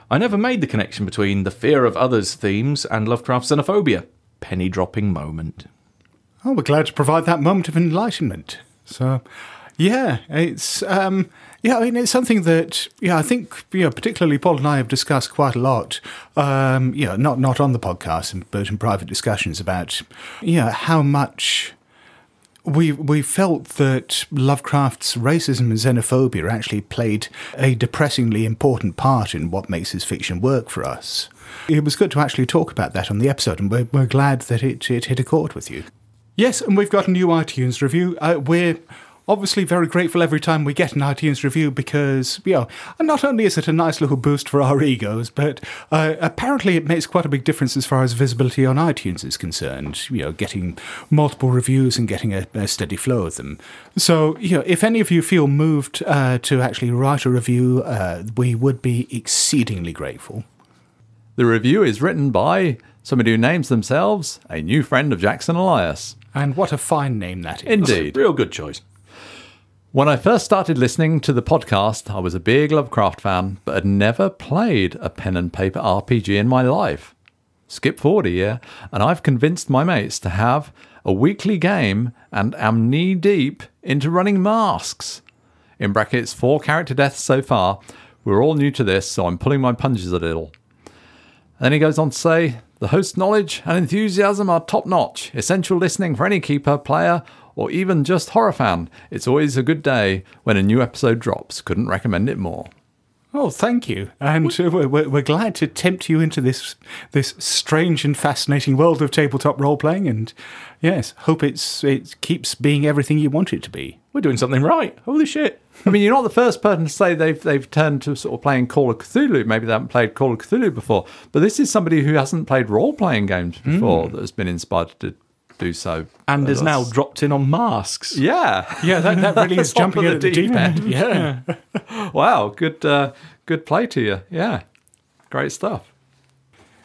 I never made the connection between the fear of others themes and Lovecraft's xenophobia. Penny dropping moment. Oh, we're glad to provide that moment of enlightenment. So, yeah, it's um, yeah. I mean, it's something that yeah, I think you know, particularly Paul and I have discussed quite a lot. Um, you know, not not on the podcast, but in private discussions about know how much we we felt that Lovecraft's racism and xenophobia actually played a depressingly important part in what makes his fiction work for us. It was good to actually talk about that on the episode, and we're, we're glad that it, it hit a chord with you. Yes, and we've got a new iTunes review. Uh, we're obviously very grateful every time we get an iTunes review because, you know, not only is it a nice little boost for our (laughs) egos, but uh, apparently it makes quite a big difference as far as visibility on iTunes is concerned. You know, getting multiple reviews and getting a, a steady flow of them. So, you know, if any of you feel moved uh, to actually write a review, uh, we would be exceedingly grateful. The review is written by somebody who names themselves a new friend of Jackson Elias. And what a fine name that is. Indeed. Real good choice. When I first started listening to the podcast, I was a big Lovecraft fan, but had never played a pen and paper RPG in my life. Skip forward a year, and I've convinced my mates to have a weekly game and am knee deep into running masks. In brackets, four character deaths so far. We're all new to this, so I'm pulling my punches a little. And then he goes on to say the host's knowledge and enthusiasm are top notch, essential listening for any keeper, player, or even just horror fan. It's always a good day when a new episode drops. Couldn't recommend it more. Oh, thank you. And uh, we're, we're, we're glad to tempt you into this this strange and fascinating world of tabletop role playing. And yes, hope it's it keeps being everything you want it to be. We're doing something right. Holy shit. I mean, you're not the first person to say they've they've turned to sort of playing Call of Cthulhu. Maybe they haven't played Call of Cthulhu before, but this is somebody who hasn't played role playing games before that has been inspired to do so. And is now dropped in on masks. yeah, Yeah, that, that really is (laughs) jumping the in at the deep deep end. Yeah. (laughs) wow, good uh, good play to you. Yeah, great stuff.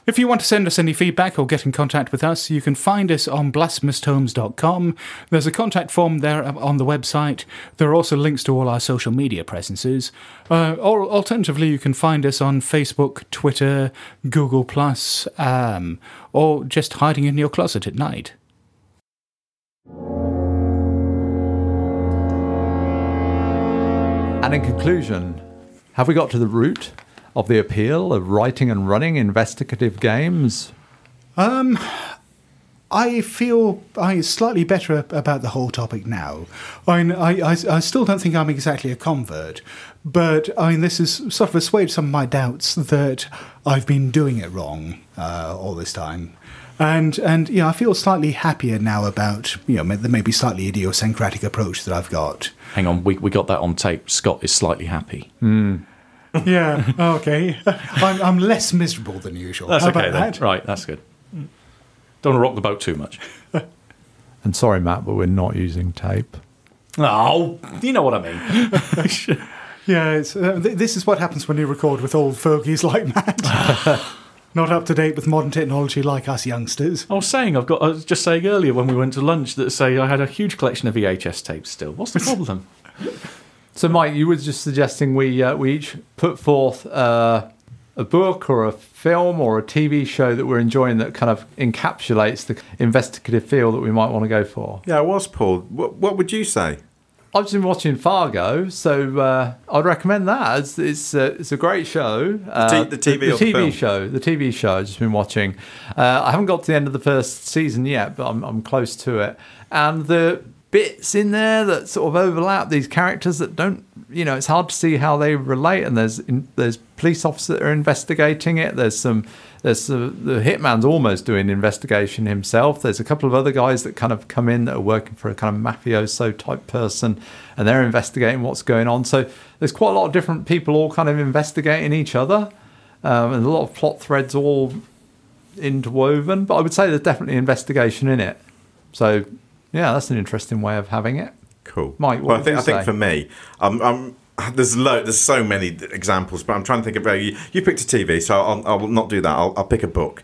If you want to send us any feedback or get in contact with us, you can find us on blasphemoustomes.com. There's a contact form there on the website. There are also links to all our social media presences. Uh, or alternatively, you can find us on Facebook, Twitter, Google Plus, um, or just hiding in your closet at night. And in conclusion, have we got to the root of the appeal of writing and running investigative games? Um, I feel I slightly better about the whole topic now. I, mean, I, I, I still don't think I'm exactly a convert, but I mean, this has sort of assuaged some of my doubts that I've been doing it wrong uh, all this time. And, and yeah, I feel slightly happier now about, you know, the maybe slightly idiosyncratic approach that I've got. Hang on, we, we got that on tape. Scott is slightly happy. Yeah, okay. (laughs) I'm, I'm less miserable than usual. That's How okay about then. that? Right, that's good. Don't want to rock the boat too much. (laughs) And sorry, Matt, but we're not using tape. Oh, you know what I mean. (laughs) Yeah, it's, uh, th- this is what happens when you record with old fogies like Matt. Not up to date with modern technology like us youngsters. I was saying, I've got. I was just saying earlier when we went to lunch that say I had a huge collection of VHS tapes still. What's the (laughs) problem? So, Mike, you were just suggesting we uh, we each put forth uh, a book or a film or a TV show that we're enjoying that kind of encapsulates the investigative feel that we might want to go for. Yeah, I was, Paul. What, what would you say? I've just been watching Fargo, so uh, I'd recommend that. It's it's, uh, it's a great show. Uh, the TV the, or the TV film? show, the TV show. I've just been watching. Uh, I haven't got to the end of the first season yet, but I'm I'm close to it. And the bits in there that sort of overlap these characters that don't, you know, it's hard to see how they relate. And there's in, there's police officers that are investigating it. There's some. There's uh, the hitman's almost doing investigation himself. There's a couple of other guys that kind of come in that are working for a kind of mafioso type person, and they're investigating what's going on. So there's quite a lot of different people all kind of investigating each other, um, and a lot of plot threads all interwoven. But I would say there's definitely investigation in it. So yeah, that's an interesting way of having it. Cool, Mike, what Well, I think I think for me, um, um, (sighs) there's lo- there's so many examples, but I'm trying to think about you. You picked a TV, so I'll, I'll not do that. I'll, I'll pick a book.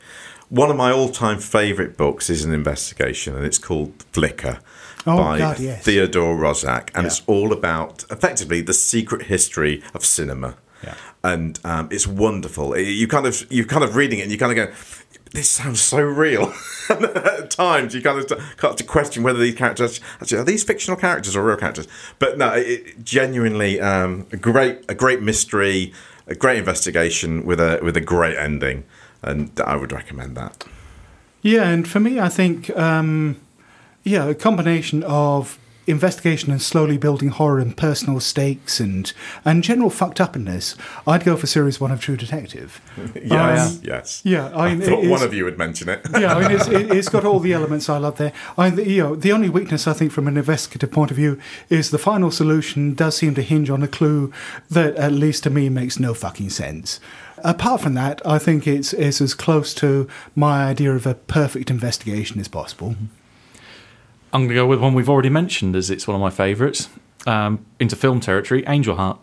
One of my all-time favourite books is an investigation, and it's called Flicker Oh, by God, yes. Theodore Roszak, and Yeah. it's all about effectively the secret history of cinema. Yeah. And um, it's wonderful. You kind of you kind of reading it, and you kind of go, "This sounds so real." (laughs) At times, you kind of start to question whether these characters actually are these fictional characters or real characters. But no, it, genuinely um, a great a great mystery, a great investigation with a with a great ending, and I would recommend that. Yeah, and for me, I think, um, yeah, a combination of investigation and slowly building horror and personal stakes and and general fucked uppness. I'd go for series one of True Detective. (laughs) Yes, um, yes. yeah, I I, thought one of you would mention it. yeah, I mean, it's, it, it's got all the (laughs) elements I love there. I, the- you know, the only weakness I think from an investigative point of view is the final solution does seem to hinge on a clue that, at least to me, makes no fucking sense. Apart from that, I think it's, it's as close to my idea of a perfect investigation as possible. Mm-hmm. I'm going to go with one we've already mentioned, as it's one of my favourites. Um, into film territory, Angel Heart,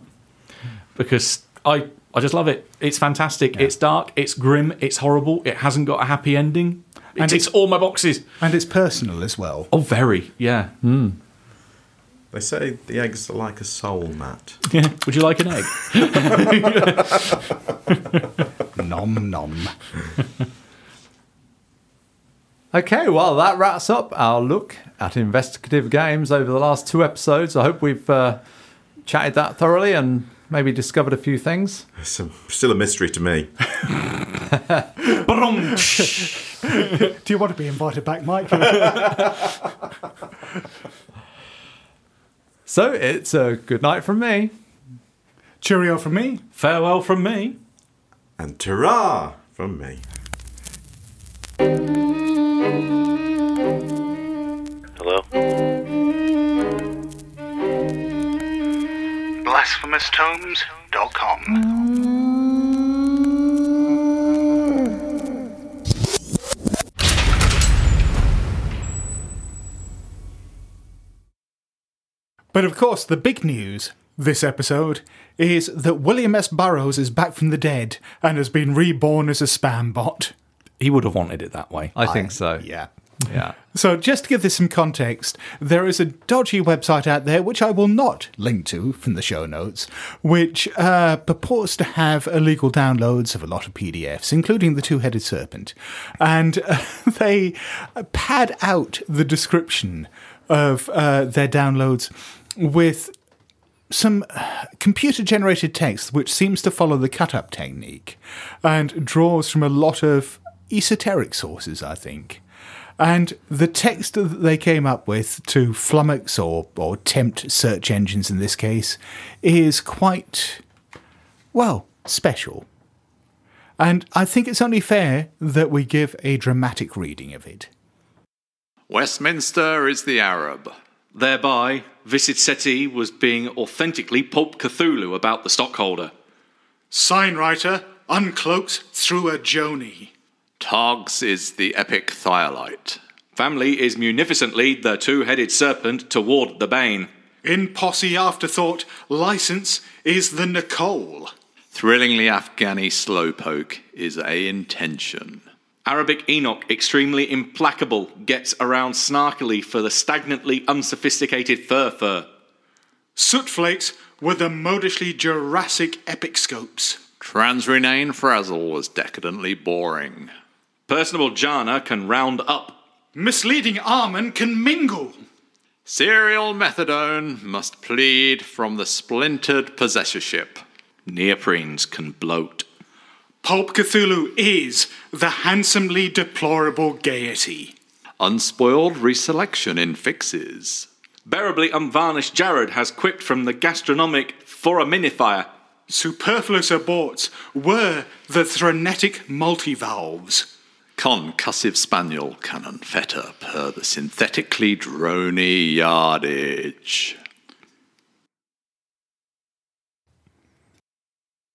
because I I just love it. It's fantastic. It's dark. It's grim. It's horrible. It hasn't got a happy ending. It And ticks it's- all my boxes. And it's personal as well. Oh, very. Yeah. They say the eggs are like a soul, Matt. Yeah. Would you like an egg? (laughs) nom nom. Okay, well, that wraps up our look at investigative games over the last two episodes. I hope we've uh, chatted that thoroughly and maybe discovered a few things. It's a, still a mystery to me. (laughs) (laughs) Do you want to be invited back, Mike? (laughs) So it's a good night from me. Cheerio from me. Farewell from me. And ta from me. Hello? BlasphemousTomes.com. But of course, the big news this episode is that William S. Burroughs is back from the dead and has been reborn as a spam bot. He would have wanted it that way. I think so. Yeah. Yeah. So, just to give this some context, there is a dodgy website out there, which I will not link to from the show notes, which uh, purports to have illegal downloads of a lot of PDFs, including The Two Headed Serpent. And uh, (laughs) they pad out the description of uh, their downloads with some computer generated text which seems to follow the cut up technique and draws from a lot of esoteric sources, I think. And the text that they came up with to flummox or, or tempt search engines in this case is quite, well, special. And I think it's only fair that we give a dramatic reading of it. Westminster is the Arab. Thereby, Visit Seti was being authentically Pope Cthulhu about the stockholder. Signwriter uncloaked through a Joni. Togs is the epic Thyolite. Family is munificently the two headed serpent toward the bane. In posse afterthought, license is the Nicole. Thrillingly Afghani slowpoke is a intention. Arabic Enoch, extremely implacable, gets around snarkily for the stagnantly unsophisticated fur-fur. Sootflakes were the modishly Jurassic epic scopes. Transrenane Frazzle was decadently boring. Personable Jana can round up. Misleading Armand can mingle. Serial methadone must plead from the splintered possessorship. Neoprenes can bloat. Pulp Cthulhu is the handsomely deplorable gaiety. Unspoiled reselection in fixes. Bearably unvarnished Jared has quipped from the gastronomic foraminifier. Superfluous aborts were the thronetic multivalves. Concussive spaniel cannon fetter per the synthetically drony yardage.